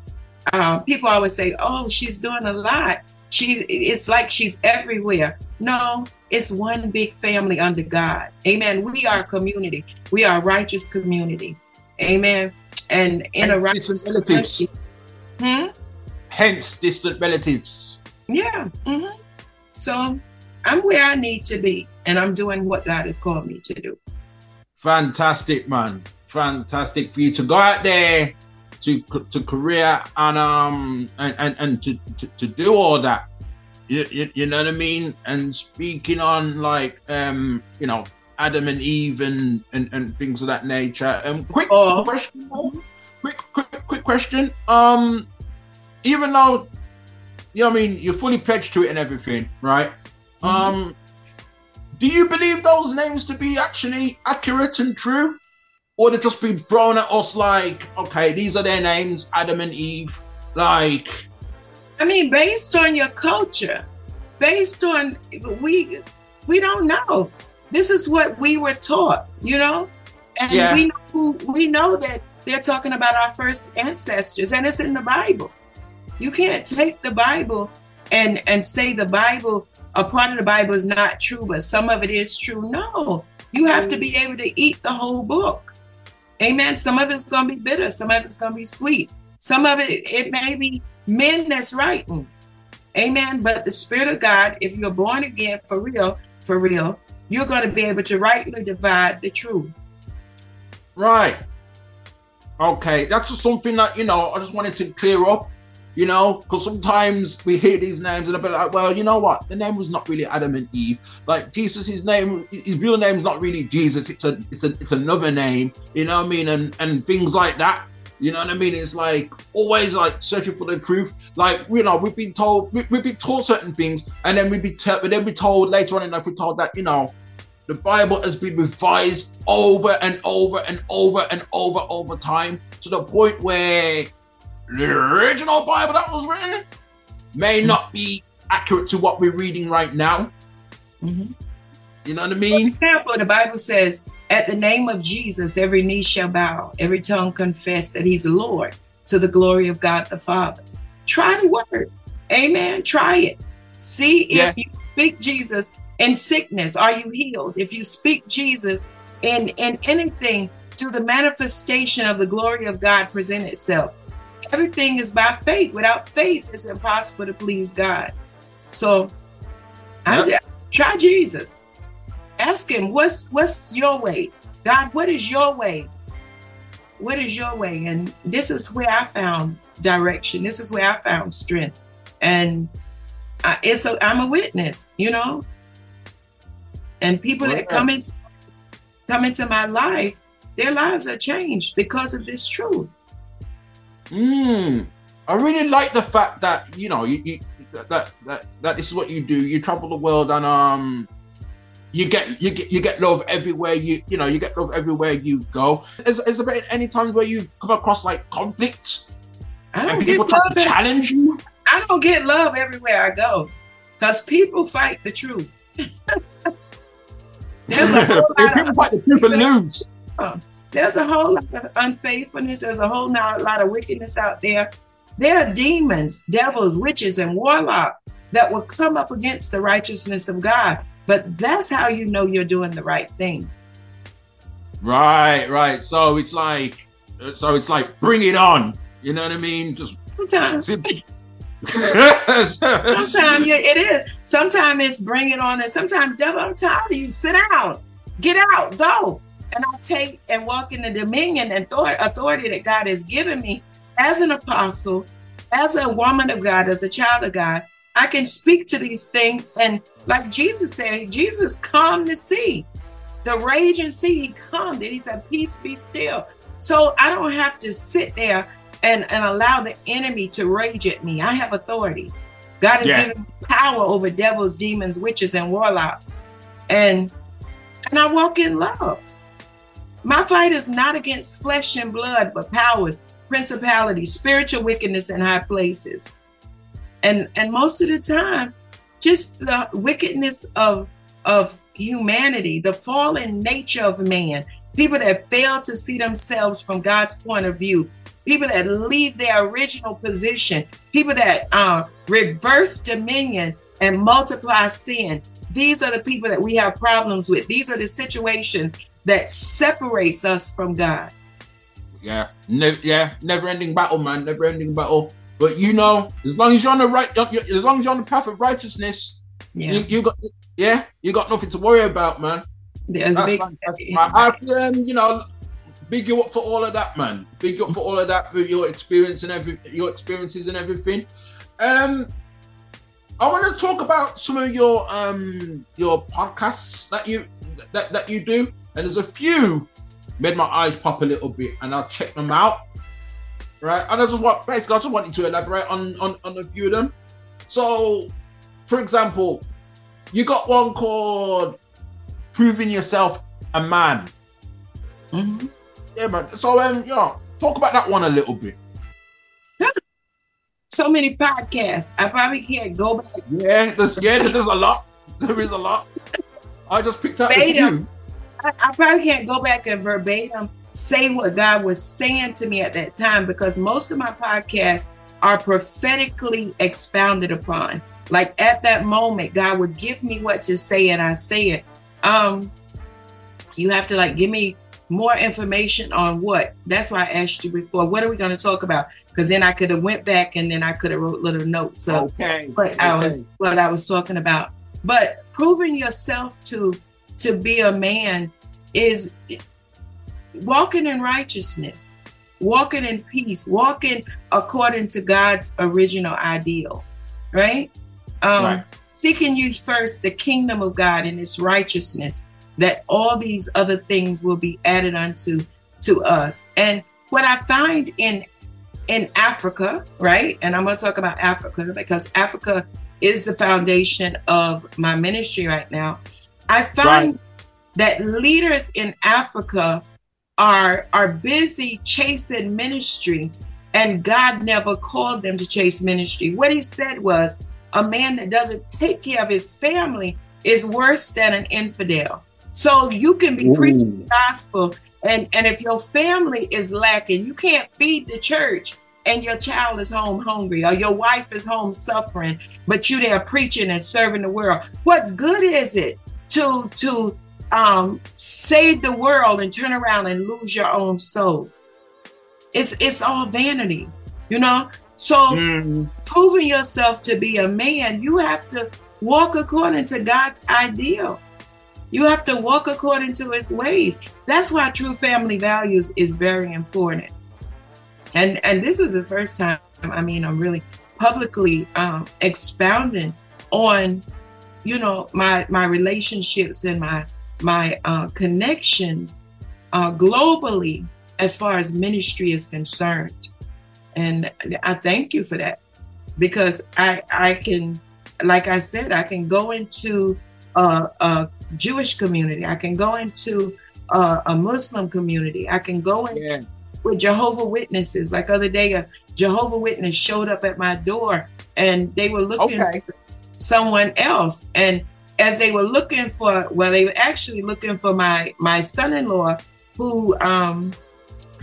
um, people always say, "Oh, she's doing a lot. She's it's like she's everywhere." No, it's one big family under God. Amen. We are a community. We are a righteous community. Amen. And in a righteous relatives. Hmm? Hence, distant relatives. Yeah. hmm So I'm where I need to be, and I'm doing what God has called me to do. Fantastic, man. Fantastic for you to go out there to to Korea and um and and, and to, to to do all that. You, you, you know what I mean? And speaking on like um you know Adam and Eve and and, and things of that nature. Um, quick question. Quick quick quick question. Um, even though you know what I mean, you're fully pledged to it and everything, right? Um, do you believe those names to be actually accurate and true? Or they just been thrown at us like, okay, these are their names, Adam and Eve. Like, I mean, based on your culture, based on we we don't know. This is what we were taught, you know, and Yeah. we know we know that they're talking about our first ancestors, and it's in the Bible. You can't take the Bible and and say the Bible a part of the Bible is not true, but some of it is true. No, you have to be mm. able to eat the whole book. Amen. Some of it's gonna be bitter, some of it's gonna be sweet. Some of it it may be men that's writing. Amen. But the Spirit of God, if you're born again for real, for real, you're gonna be able to rightly divide the truth. Right. Okay, that's just something that you know I just wanted to clear up. You know, because sometimes we hear these names and I'll be like, well, you know what? The name was not really Adam and Eve. Like Jesus, his name, his real name's not really Jesus. It's a, it's a, it's another name. You know what I mean? And and things like that. You know what I mean? It's like always like searching for the truth. Like you know, we've been told we, we've been taught certain things, and then we be te- but then we told later on in life we're told that you know the Bible has been revised over and over and over and over over time to the point where the original Bible that was written may mm-hmm. not be accurate to what we're reading right now. Mm-hmm. You know what I mean? For example, the Bible says, at the name of Jesus, every knee shall bow, every tongue confess that he's a Lord to the glory of God the Father. Try the word. Amen. Try it. See Yeah. if you speak Jesus in sickness, are you healed? If you speak Jesus in, in anything, do the manifestation of the glory of God present itself? Everything is by faith. Without faith, it's impossible to please God. So I, try Jesus. Ask him, what's what's your way? God, what is your way? What is your way? And this is where I found direction. This is where I found strength. And I, it's a, I'm a witness, you know. And people that come into come into my life, their lives are changed because of this truth. Mm. I really like the fact that you know you, you that, that that this is what you do. You travel the world and um you get you get you get love everywhere you you know you get love everywhere you go. Is, is there any times where you've come across like conflict I don't and get people try love to challenge you? I don't get love everywhere I go because people fight the truth. <laughs> There's a <laughs> whole lot people fight the truth and lose. There's a whole lot of unfaithfulness. There's a whole lot, lot of wickedness out there. There are demons, devils, witches, and warlocks that will come up against the righteousness of God. But that's how you know you're doing the right thing. Right, right. So it's like so it's like bring it on. You know what I mean? Just Sometimes. <laughs> Sometimes yeah, it is. Sometimes it's bring it on, and sometimes devil, I'm tired of you. Sit down, get out, go. And I take and walk in the dominion and author- authority that God has given me as an apostle, as a woman of God, as a child of God. I can speak to these things, and like Jesus said, Jesus calmed the sea, the raging sea. He calmed it. He said, "Peace, be still." So I don't have to sit there and, and allow the enemy to rage at me. I have authority. God has Yeah. given me power over devils, demons, witches, and warlocks. And and I walk in love. My fight is not against flesh and blood, but powers, principalities, spiritual wickedness in high places. And and most of the time, just the wickedness of of humanity, the fallen nature of man, people that fail to see themselves from God's point of view, people that leave their original position, people that uh, reverse dominion and multiply sin. These are the people that we have problems with. These are the situations that separates us from God. Yeah, ne- yeah, never ending battle, man, never ending battle. But you know, as long as you're on the right, as long as you're on the path of righteousness, Yeah. you, you got, yeah, you got nothing to worry about, man. There's That's big- man. I, um, you know, big you up for all of that, man. Big you up for all of that with your experience and every your experiences and everything. Um, I want to talk about some of your um your podcasts that you that, that you do, and there's a few made my eyes pop a little bit, and I'll check them out. Right, and I just want basically I just want you to elaborate on on, on a few of them. So, for example, you got one called "Proving Yourself a Man." Mhm. Yeah, man. So um, yeah, talk about that one a little bit. <laughs> So many podcasts. I probably can't go back. Yeah, there's yeah, there's a lot. <laughs> There is a lot. I just picked out a few. I, I probably can't go back and verbatim say what God was saying to me at that time because most of my podcasts are prophetically expounded upon. Like at that moment, God would give me what to say and I say it. Um, you have to like give me more information on what. That's why I asked you before. What are we going to talk about? Because then I could have went back and then I could have wrote little notes. So okay, what I was what I was talking about. But proving yourself to to be a man is walking in righteousness, walking in peace, walking according to God's original ideal, right? Um, Right. Seeking you first the kingdom of God and its righteousness, that all these other things will be added unto to us. And what I find in in Africa, right? And I'm going to talk about Africa because Africa is the foundation of my ministry right now. I find that leaders in Africa are are busy chasing ministry and God never called them to chase ministry. What he said was a man that doesn't take care of his family is worse than an infidel. So you can be preaching the gospel and and if your family is lacking, you can't feed the church and your child is home hungry or your wife is home suffering, but you there preaching and serving the world. What good is it to to um, save the world and turn around and lose your own soul? It's it's all vanity, you know. So proving yourself to be a man, you have to walk according to God's ideal. You have to walk according to his ways. That's why true family values is very important. And and this is the first time I mean I'm really publicly um expounding on you know my my relationships and my my uh connections uh globally as far as ministry is concerned. And I thank you for that because I I can like I said I can go into a, a Jewish community. I can go into a, a Muslim community. I can go in with Jehovah Witnesses. Like other day, a Jehovah Witness showed up at my door, and they were looking Okay. for someone else. And as they were looking for, well, they were actually looking for my my son-in-law, who um,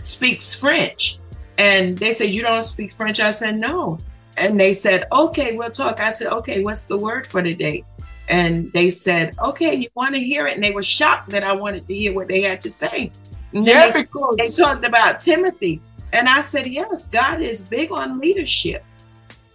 speaks French. And they said, "You don't speak French." I said, "No." And they said, "Okay, we'll talk." I said, "Okay, what's the word for today?" And they said, "Okay, you want to hear it?" And they were shocked that I wanted to hear what they had to say. And Yeah, they, because- they talked about Timothy, and I said, "Yes, God is big on leadership."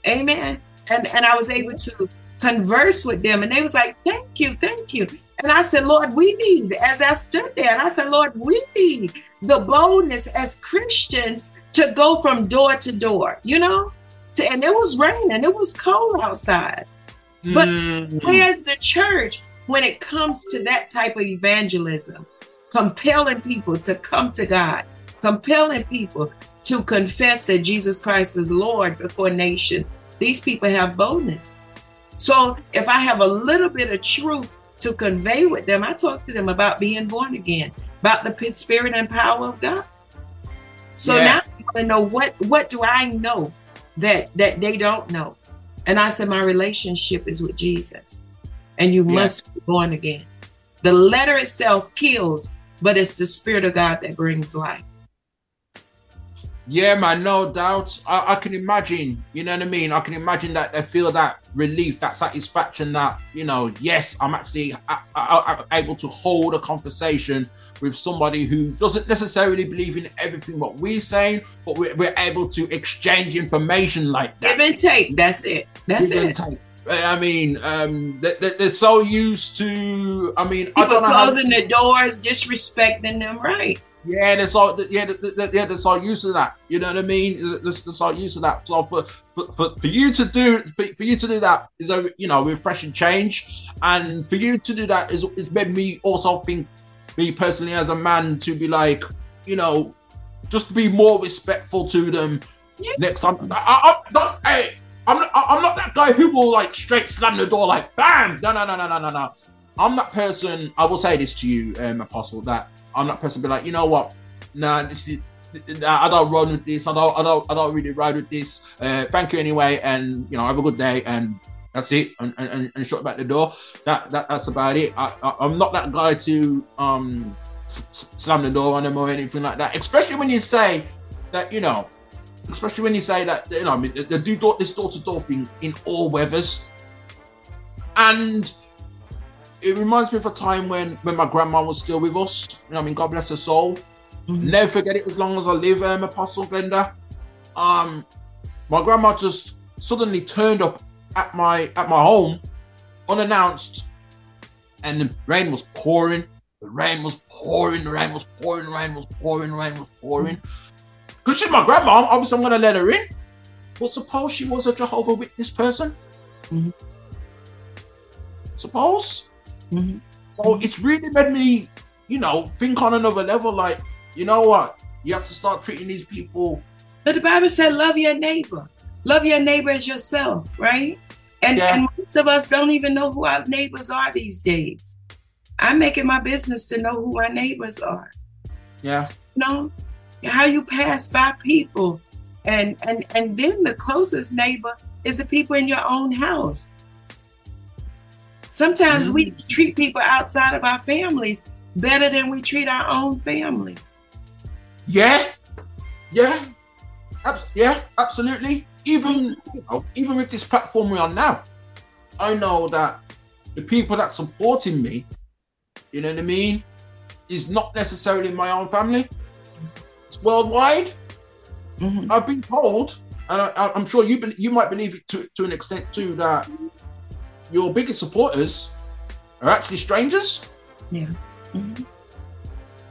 Amen. And and I was able to converse with them, and they was like, "Thank you, thank you." And I said, "Lord, we need." As I stood there, and I said, "Lord, we need the boldness as Christians to go from door to door." You know, to, and it was raining, it was cold outside. But Mm. where's the church when it comes to that type of evangelism? Compelling people to come to God, compelling people to confess that Jesus Christ is Lord before nation. These people have boldness. So if I have a little bit of truth to convey with them, I talk to them about being born again, about the spirit and power of God. So Yeah. now I want to know what what do I know that that they don't know? And I said my relationship is with Jesus, and you Yeah. must be born again. The letter itself kills, but it's the spirit of God that brings life. Yeah, man, no doubt. I, I can imagine, you know what I mean? I can imagine that they feel that relief, that satisfaction that, you know, yes, I'm actually I, I, able to hold a conversation with somebody who doesn't necessarily believe in everything what we're saying, but we're, we're able to exchange information like that. Give and take. That's it. That's Give and it. take. I mean, um, they, they, they're so used to, I mean, I People don't know how- closing the doors, disrespecting them, right? Yeah, they're so yeah, they, they, yeah, they're so used to that. You know what I mean? They're, they're so used to that. So for for, for, you to do for, for you to do that is a you know refreshing change, and for you to do that is is made me also think me personally as a man to be like you know just be more respectful to them next time. I, I, I'm not hey. I'm not, I'm not that guy who will like straight slam the door like bam. No, no, no, no, no, no, no. I'm that person. I will say this to you, um, Apostle. That I'm that person. Be like, you know what? nah, this is. I don't run with this. I don't. I don't. I don't really ride with this. Uh, thank you anyway, and you know, have a good day. And that's it. And and, and shut back the door. That, that that's about it. I, I I'm not that guy to um slam the door on them or anything like that. Especially when you say that you know, especially when you say that you know, I mean, the, the do door, this door to door thing in all weathers, and it reminds me of a time when when my grandma was still with us. You know, I mean, God bless her soul. Never forget it as long as I live, um, Apostle Glenda. Um, my grandma just suddenly turned up at my at my home unannounced, and the rain was pouring. The rain was pouring. The rain was pouring. The rain was pouring. The rain was pouring. Because she's my grandma, obviously I'm gonna let her in. But suppose she was a Jehovah Witness person. Suppose. Mm-hmm. So it's really made me, you know, think on another level. Like, you know what? You have to start treating these people. But the Bible said, love your neighbor. Love your neighbor as yourself, right? And, Yeah. and most of us don't even know who our neighbors are these days. I make it my business to know who my neighbors are. Yeah. You know, how you pass by people. And and and then the closest neighbor is the people in your own house. Sometimes we mm. treat people outside of our families better than we treat our own family. Yeah. Yeah. Abs- yeah, absolutely. Even mm. you know, even with this platform we're now, I know that the people that supporting me, you know what I mean, is not necessarily my own family. It's worldwide. Mm-hmm. I've been told, and I, I'm sure you be- you might believe it to, to an extent too, that your biggest supporters are actually strangers. Yeah. Mm-hmm.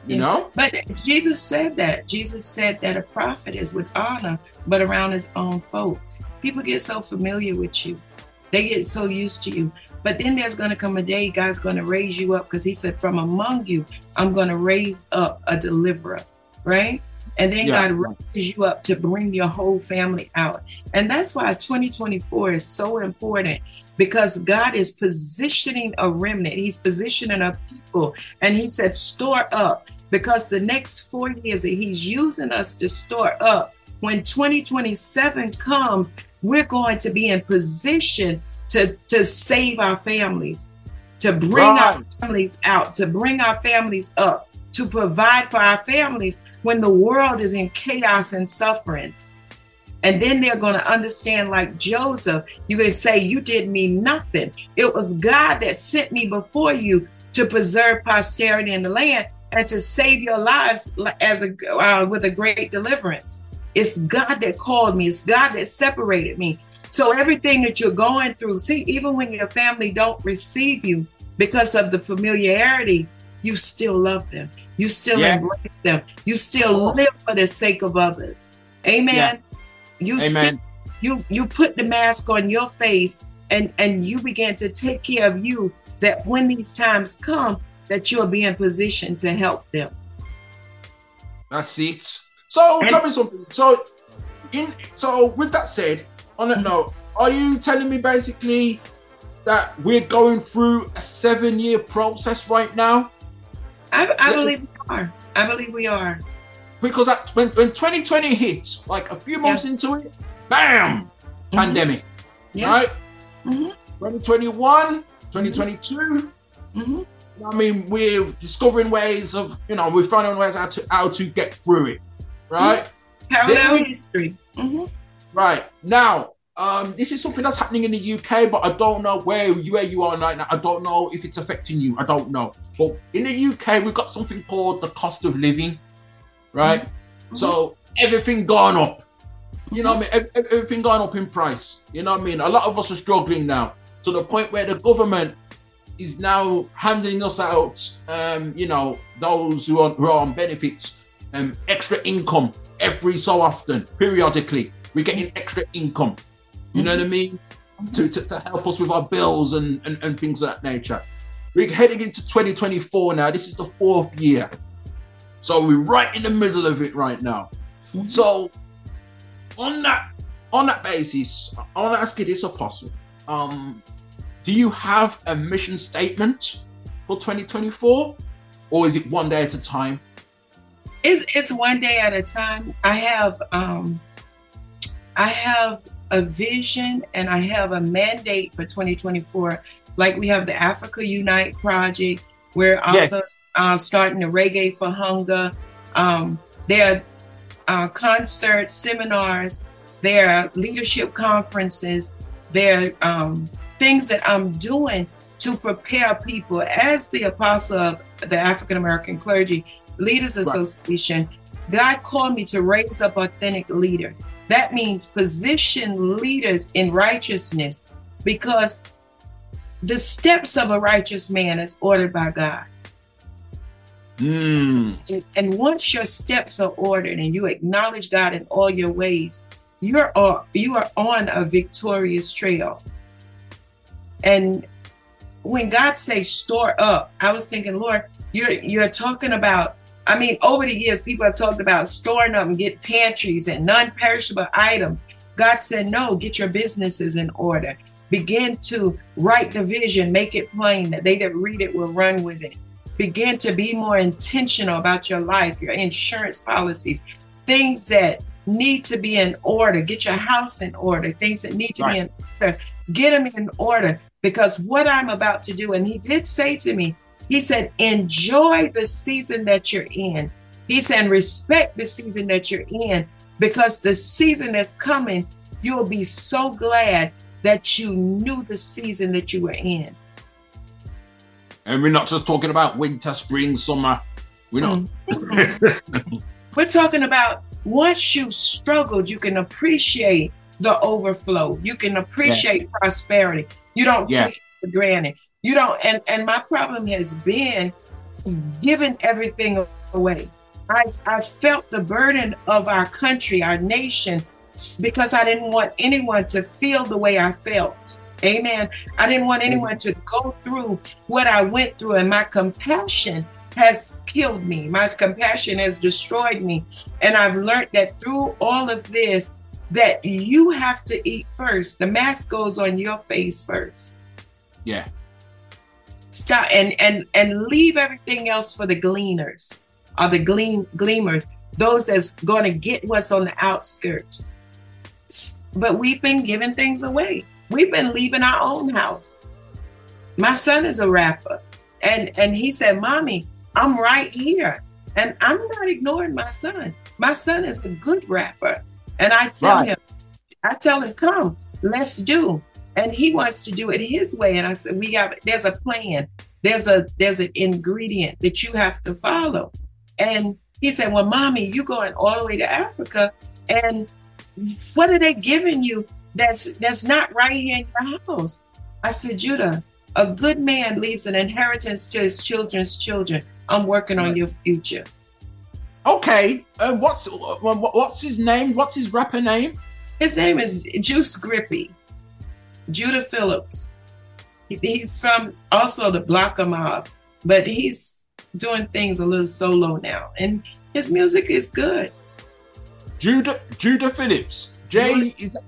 You know. But Jesus said that. Jesus said that a prophet is with honor, but around his own folk. People get so familiar with you, they get so used to you. But then there's going to come a day God's going to raise you up because he said, From among you, I'm going to raise up a deliverer, right? And then Yeah. God raises you up to bring your whole family out. And that's why 2024 is so important because God is positioning a remnant. He's positioning a people. And He said, store up because the next four years that He's using us to store up, when 2027 comes, we're going to be in position to, to save our families, to bring our families out, to bring our families up, to provide for our families when the world is in chaos and suffering. And then they're going to understand, like Joseph, you can say, You did me nothing. It was God that sent me before you to preserve posterity in the land and to save your lives as a uh, with a great deliverance. It's God that called me. It's God that separated me. So everything that you're going through, see, even when your family don't receive you because of the familiarity, you still love them. You still Yeah. embrace them. You still live for the sake of others. Amen. Yeah. You Amen. still you you put the mask on your face and and you begin to take care of you that when these times come that you'll be in position to help them. That's it. So tell me something. So in so with that said, on that mm. note, are you telling me basically that we're going through a seven year process right now? I, I believe we are. I believe we are. Because when, when 2020 hit, like a few months into it, bam, pandemic. Yeah. Right? Mm-hmm. 2021, 2022. I mean, we're discovering ways of, you know, we're finding ways how to how to get through it. Right? Parallel Then we- history. Mhm. Right now, um, this is something that's happening in the UK, but I don't know where where you are right now. I don't know if it's affecting you. I don't know. But in the UK, we've got something called the cost of living, right? So everything gone up. You know what I mean? Ev- ev- Everything gone up in price. You know what I mean? A lot of us are struggling now to the point where the government is now handing us out, um, you know, those who are, who are on benefits, um, extra income every so often, periodically. We're getting extra income. You know what I mean? To, to, to help us with our bills and, and, and things of that nature. We're heading into 2024 now. This is the fourth year. So we're right in the middle of it right now. So on that on that basis, I want to ask you this, Apostle. Um, do you have a mission statement for 2024, or is it one day at a time? It's it's one day at a time. I have um I have a vision and I have a mandate for 2024. Like we have the Africa Unite project. We're also Yes. uh, starting the Reggae for Hunger. Um, there are uh, concerts, seminars, there are leadership conferences, there are um, things that I'm doing to prepare people as the apostle of the African American Clergy Leaders Association. God called me to raise up authentic leaders. That means position leaders in righteousness because the steps of a righteous man is ordered by God. Mm. And, once your steps are ordered and you acknowledge God in all your ways, you're on, you are on a victorious trail. And when God says store up, I was thinking, Lord, you're you're talking about. I mean, over the years, people have talked about storing up and get pantries and non-perishable items. God said, no, get your businesses in order. Begin to write the vision, make it plain that they that read it will run with it. Begin to be more intentional about your life, your insurance policies, things that need to be in order. Get your house in order, things that need to be in order. Get them in order because what I'm about to do, and he did say to me, he said, enjoy the season that you're in. He said, respect the season that you're in because the season that's coming, you'll be so glad that you knew the season that you were in. And we're not just talking about winter, spring, summer. We're not. Mm-hmm. <laughs> We're talking about once you've struggled, you can appreciate the overflow. You can appreciate prosperity. You don't Yeah. take it for granted. You don't, and, and my problem has been giving everything away. I I felt the burden of our country, our nation, because I didn't want anyone to feel the way I felt. Amen. I didn't want anyone to go through what I went through, and my compassion has killed me. My compassion has destroyed me. And I've learned that through all of this, that you have to eat first. The mask goes on your face first. Yeah. Stop and and and leave everything else for the gleaners or the glean gleamers, those that's gonna get what's on the outskirts. But we've been giving things away. We've been leaving our own house. My son is a rapper, and and he said, "Mommy, I'm right here," and I'm not ignoring my son. My son is a good rapper, and I tell Right. him, I tell him, "Come, let's do." And he wants to do it his way, and I said, "We got there's a plan. There's a there's an ingredient that you have to follow." And he said, "Well, mommy, you're going all the way to Africa, and what are they giving you that's that's not right here in your house?" I said, "Judah, a good man leaves an inheritance to his children's children. I'm working on your future." Okay. Uh, what's uh, what's his name? What's his rapper name? His name is Juice Grippy, Judah Phillips. He's from also the Blocker Mob, but he's doing things a little solo now, and his music is good. Judah Judah Phillips. J is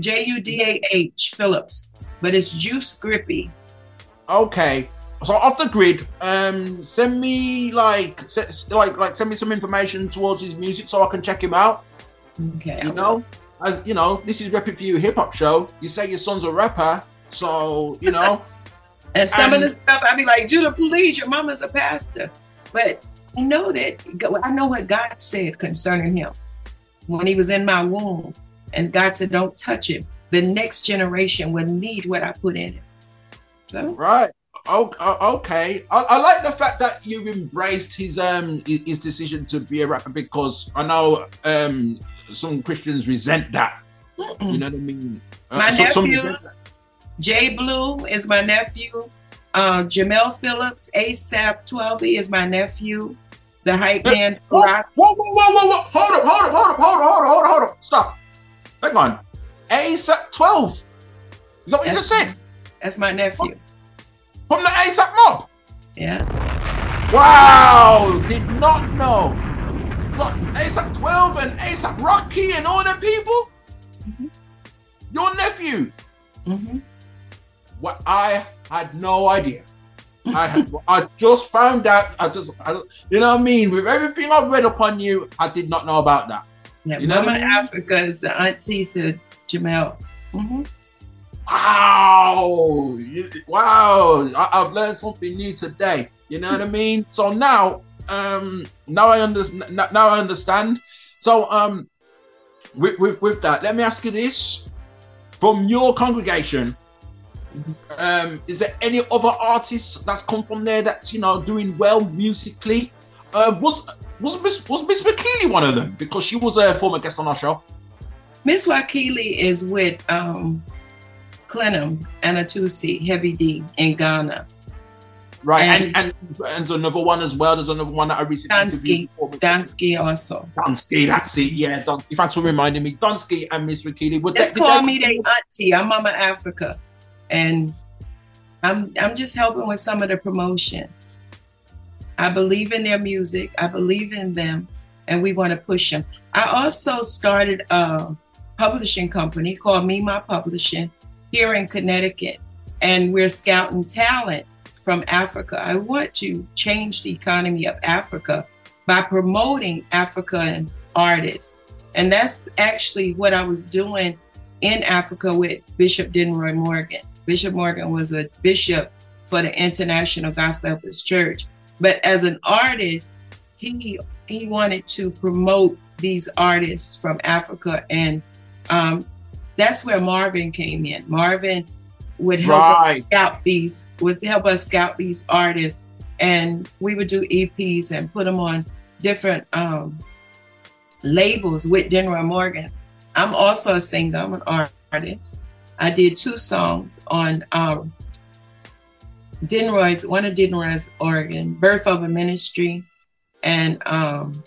J U D A H Phillips, but it's Juice Grippy. okay. So off the grid, um, send me like like like send me some information towards his music so I can check him out. Okay. You know, as you know, this is RePPiN4U hip hop show. You say your son's a rapper, so you know. <laughs> And some of the stuff I'd be like, Judah, please, your mama's a pastor. But I know that I know what God said concerning him when he was in my womb. And God said, Don't touch him. The next generation will need what I put in him. So Right. Oh, okay. I, I like the fact that you've embraced his um his decision to be a rapper because I know um some Christians resent that. You know what I mean? Uh, my so- some nephews, Jay Blue is my nephew. Uh, Jamel Phillips, ASAP Twelvyy is my nephew. The hype man, Whoa, whoa, whoa, whoa, whoa, whoa! Hold up, hold up, hold up, hold up, hold up, hold up, hold up! Stop. Hang on. ASAP Twelvyy. Is that what you just said? That's my nephew. From the ASAP mob. Yeah. Wow! Did not know. Look, ASAP Twelvyy and ASAP Rocky and all them people. Your nephew. Mm-hmm. What I had no idea. I had, <laughs> I just found out. I just, I, you know what I mean. With everything I've read upon you, I did not know about that. Yeah, You know Mama what I mean? Africa is the auntie to Jamel. hmm Wow, you- wow! I, I've learned something new today. You know what I mean? So now, um, now I understand. Now I understand. So, um, with, with with that, let me ask you this: from your congregation, um, is there any other artists that's come from there that's you know doing well musically? Uh, was was Miss was Miss McKeely one of them because she was a former guest on our show? Miss Wakili is with um, Clenham Anatusi, Heavy D in Ghana. Right, and, And- and another one as well. There's another one that I recently interviewed. Dansky, Dansky also. Donsky, that's it. Yeah, Donsky. Thanks for reminding me. Donsky and Miss Rikili. Would Just that- call me their auntie. I'm Mama Africa, and I'm I'm just helping with some of the promotion. I believe in their music. I believe in them, and we want to push them. I also started a publishing company called Me My Publishing here in Connecticut, and we're scouting talent from Africa. I want to change the economy of Africa by promoting African artists. And that's actually what I was doing in Africa with Bishop Denroy Morgan. Bishop Morgan was a bishop for the International Gospel Baptist Church. But as an artist, he he wanted to promote these artists from Africa, and um, that's where Marvin came in. Marvin would help Right. us scout these, would help us scout these artists, and we would do EPs and put them on different um, labels with Denroy Morgan. I'm also a singer. I'm an art- artist. I did two songs on um, Denroy's, one of Denroy's organ, Birth of a Ministry, and um,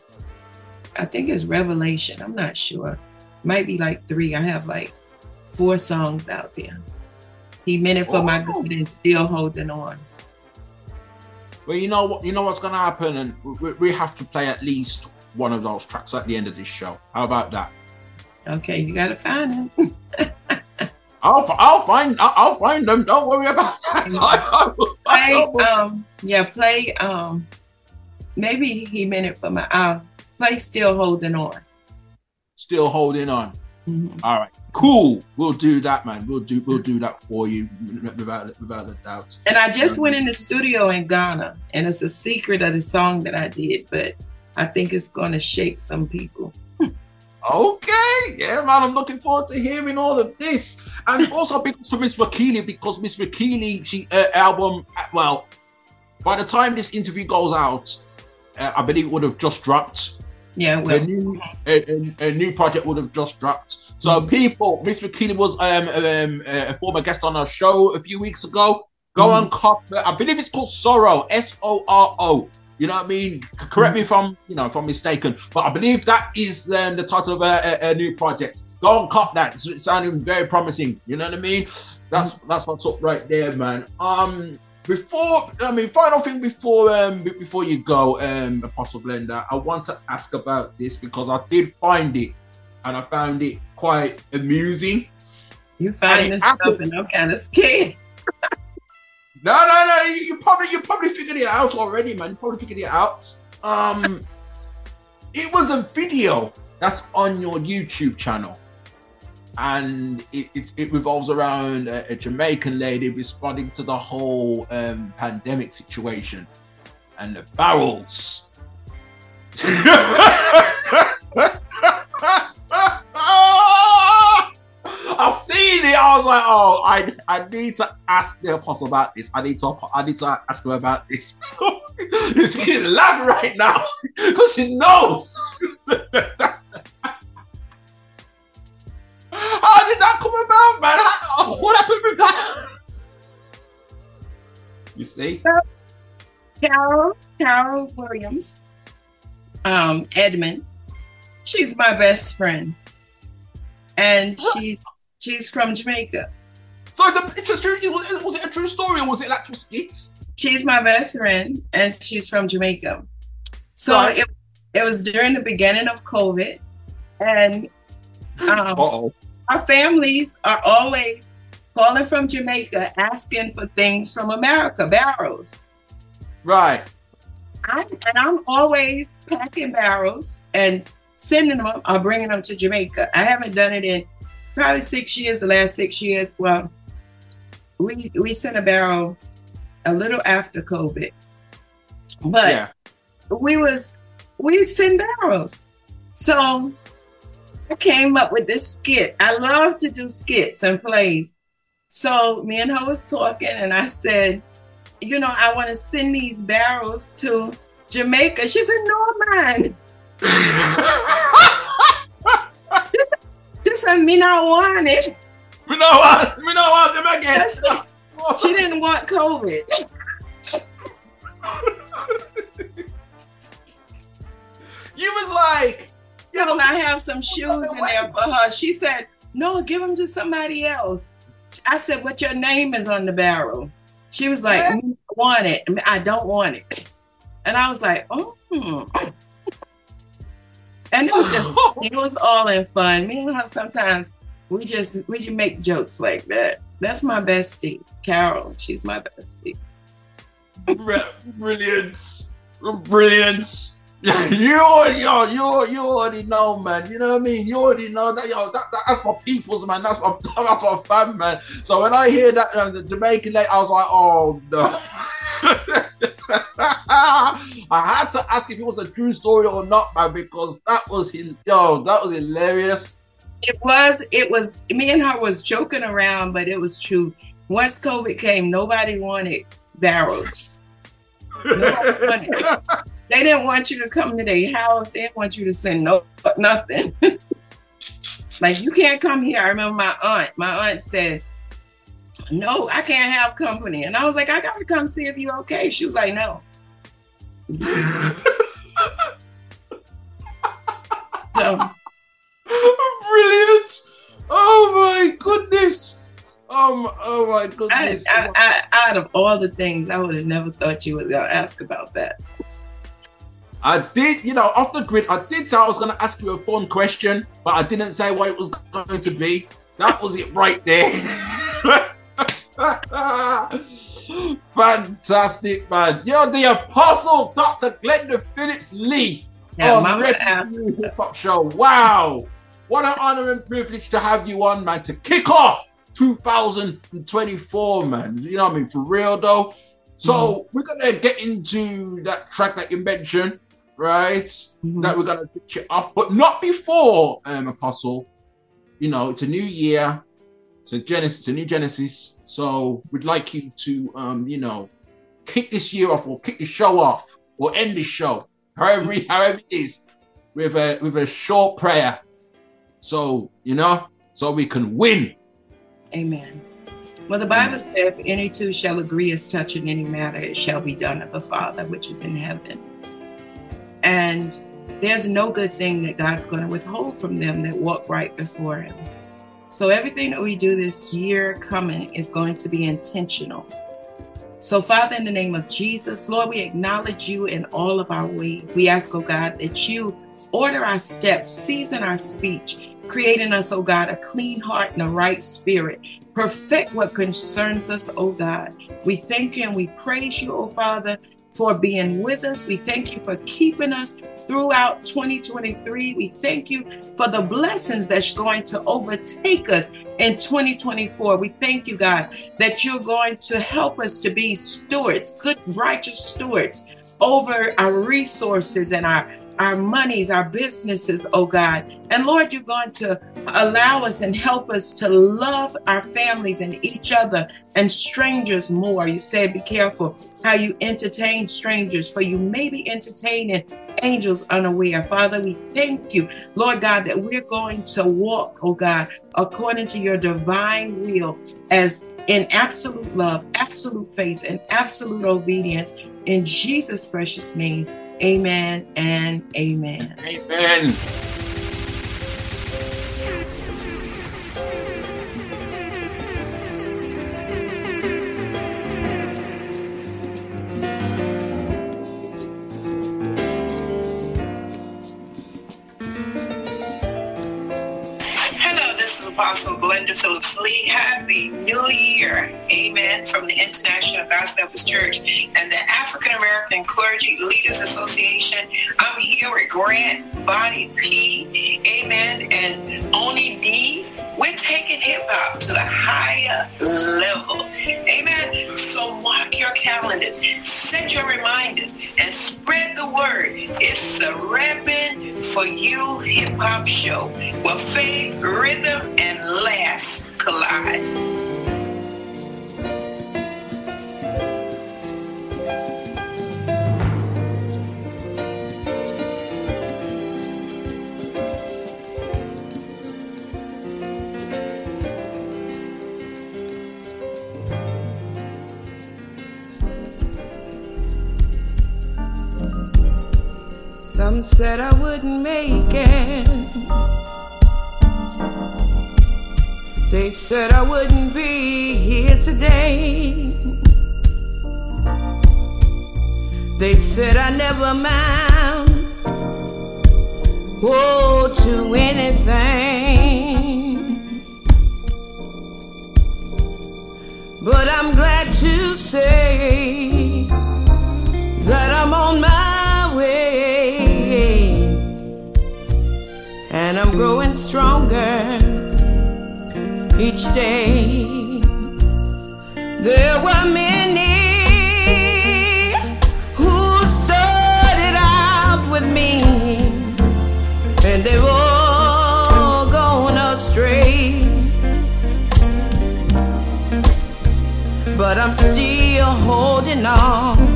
I think it's Revelation. I'm not sure. Might be like three. I have like four songs out there. He meant it for my good and still holding on. Well, you know what? You know what's gonna happen, and we, we have to play at least one of those tracks at the end of this show. How about that? Okay, you gotta find him. <laughs> I'll I'll find I'll, I'll find them. Don't worry about that. <laughs> <laughs> play um yeah play um maybe he meant it for my uh play still holding on Still holding on. Mm-hmm. All right, cool. We'll do that, man. We'll do we'll do that for you without without a doubt. and i just went in the studio in ghana and it's a secret of the song that i did but i think it's gonna shake some people Okay, yeah, man. I'm looking forward to hearing all of this, and <laughs> also because to Miss Wakili, because Miss Wakili, she uh, album, well, by the time this interview goes out, uh, I believe it would have just dropped. Yeah A new, a, a- a new project would have just dropped. So, people, Miss Wakili was um, um, a former guest on our show a few weeks ago. Go and cop. I believe it's called Sorrow. S O R O. You know what I mean? Correct me if I'm, you know, if I'm mistaken, but I believe that is um, the title of a, a, a new project. Go and cop that. It's, it's sounding very promising. You know what I mean? That's that's what's up right there, man. Um, before I mean, final thing before um before you go, um, Apostle Glenda, I want to ask about this because I did find it, and I found it quite amusing. you find this stuff and i'm kind of scared <laughs> No, no, no. You, you probably you probably figured it out already, man. You probably figured it out. Um, <laughs> it was a video that's on your YouTube channel, and it it, it revolves around a, a Jamaican lady responding to the whole um, pandemic situation and the barrels. <laughs> I seen it. I was like, oh, I I need to ask the apostle about this. I need to I need to ask her about this. <laughs> She's laughing right now <laughs> because she knows. How did that come about, man? How, what happened with that? You see? carol carol williams um edmonds she's my best friend and she's she's from jamaica So it's a it's a true. Was it, was it a true story or was it an actual skit? she's my best friend and she's from Jamaica. So Right. it, it was during the beginning of COVID, and <gasps> um, our families are always calling from Jamaica asking for things from America, barrels. Right. I, and I'm always packing barrels and sending them up or bringing them to Jamaica. I haven't done it in probably six years, the last six years. Well, we we sent a barrel a little after COVID, but Yeah. we was we send barrels. So came up with this skit. I love to do skits and plays. So me and her was talking, and I said, you know, I want to send these barrels to Jamaica. She said, no, man. She said, me not want it. Me not want, me not want them again. She didn't want COVID. <laughs> You was like, so I have some shoes in there for her. She said, no, give them to somebody else. I said, but your name is on the barrel. She was like, "Me don't want it. I don't want it. <laughs> And I was like, oh. hmm." And it was just, <laughs> it was all in fun. Me and her sometimes we just we just make jokes like that. That's my bestie, Carol. She's my bestie. brilliant, brilliant. <laughs> you already, yo, you, you already know, man. You know what I mean? You already know that, yo. That, that, that's my people's, man. That's my, <laughs> that's my fam, man. So when I hear that uh, the Jamaican lady, I was like, oh no. <laughs> I had to ask if it was a true story or not, man, because that was yo, that was hilarious. It was, it was me and her was joking around, but it was true. Once COVID came, nobody wanted barrels. Nobody wanted- they didn't want you to come to their house. They didn't want you to send no nothing. <laughs> like you can't come here. I remember my aunt. My aunt said, "No, I can't have company," and I was like, "I gotta come see if you're okay." She was like, "No." <laughs> so Brilliant. Oh my goodness. Um, oh my I, goodness. I, I, out of all the things, I would have never thought you was gonna ask about that. I did, you know, off the grid, I did say I was going to ask you a fun question, but I didn't say what it was going to be. That was it right there. <laughs> Fantastic, man. You're the apostle, Dr. Glenda Phillips Lee Yeah, Mama Red Hip Hop Show. Wow. What an honor and privilege to have you on, man, to kick off 2024, man. You know what I mean? For real, though. So mm. we're gonna get into that track that you mentioned, right? That we're gonna pitch it off, but not before, um, Apostle. You know, it's a new year, it's a Genesis, it's a new Genesis. So we'd like you to, um, you know, kick this year off, or kick the show off, or end the show, however, however it is, with a with a short prayer. So you know, so we can win. Amen. Well, the Bible says, if any two shall agree as touching any matter, it shall be done of the Father which is in heaven. And there's no good thing that God's going to withhold from them that walk right before Him. So everything that we do this year coming is going to be intentional. So, Father, in the name of Jesus, Lord, we acknowledge you in all of our ways. We ask, oh God, that you order our steps, season our speech, creating us, oh God, a clean heart and a right spirit. Perfect what concerns us, oh God. We thank you and we praise you, oh Father, for being with us. We thank you for keeping us throughout 2023. We thank you for the blessings that's going to overtake us in 2024. We thank you, God, that you're going to help us to be stewards, good, righteous stewards over our resources and our our monies, our businesses, oh God. And Lord, you're going to allow us and help us to love our families and each other and strangers more. You said, be careful how you entertain strangers, for you may be entertaining angels unaware. Father, we thank you, Lord God, that we're going to walk, oh God, according to your divine will as in absolute love, absolute faith, and absolute obedience. In Jesus' precious name, amen and amen. Amen. Glenda Phillips Lee. Happy New Year. Amen. From the International Gospel Baptist Church and the African American Clergy Leaders Association. I'm here with Grant Body P. Amen. And Oni D. We're taking hip hop to a higher level. Amen. So mark your calendars, set your reminders, and spread the word. It's the Rapping for You Hip Hop Show where faith, rhythm, and laughs collide. Some said I wouldn't make it. They said I wouldn't be here today. They said I never mind. oh, to anything. But I'm glad to say that I'm on my I'm growing stronger each day. There were many who started out with me, and they've all gone astray. But I'm still holding on.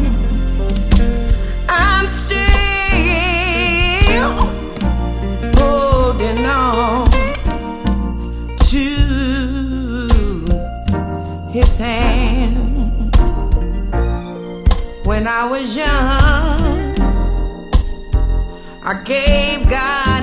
When I was young, I gave God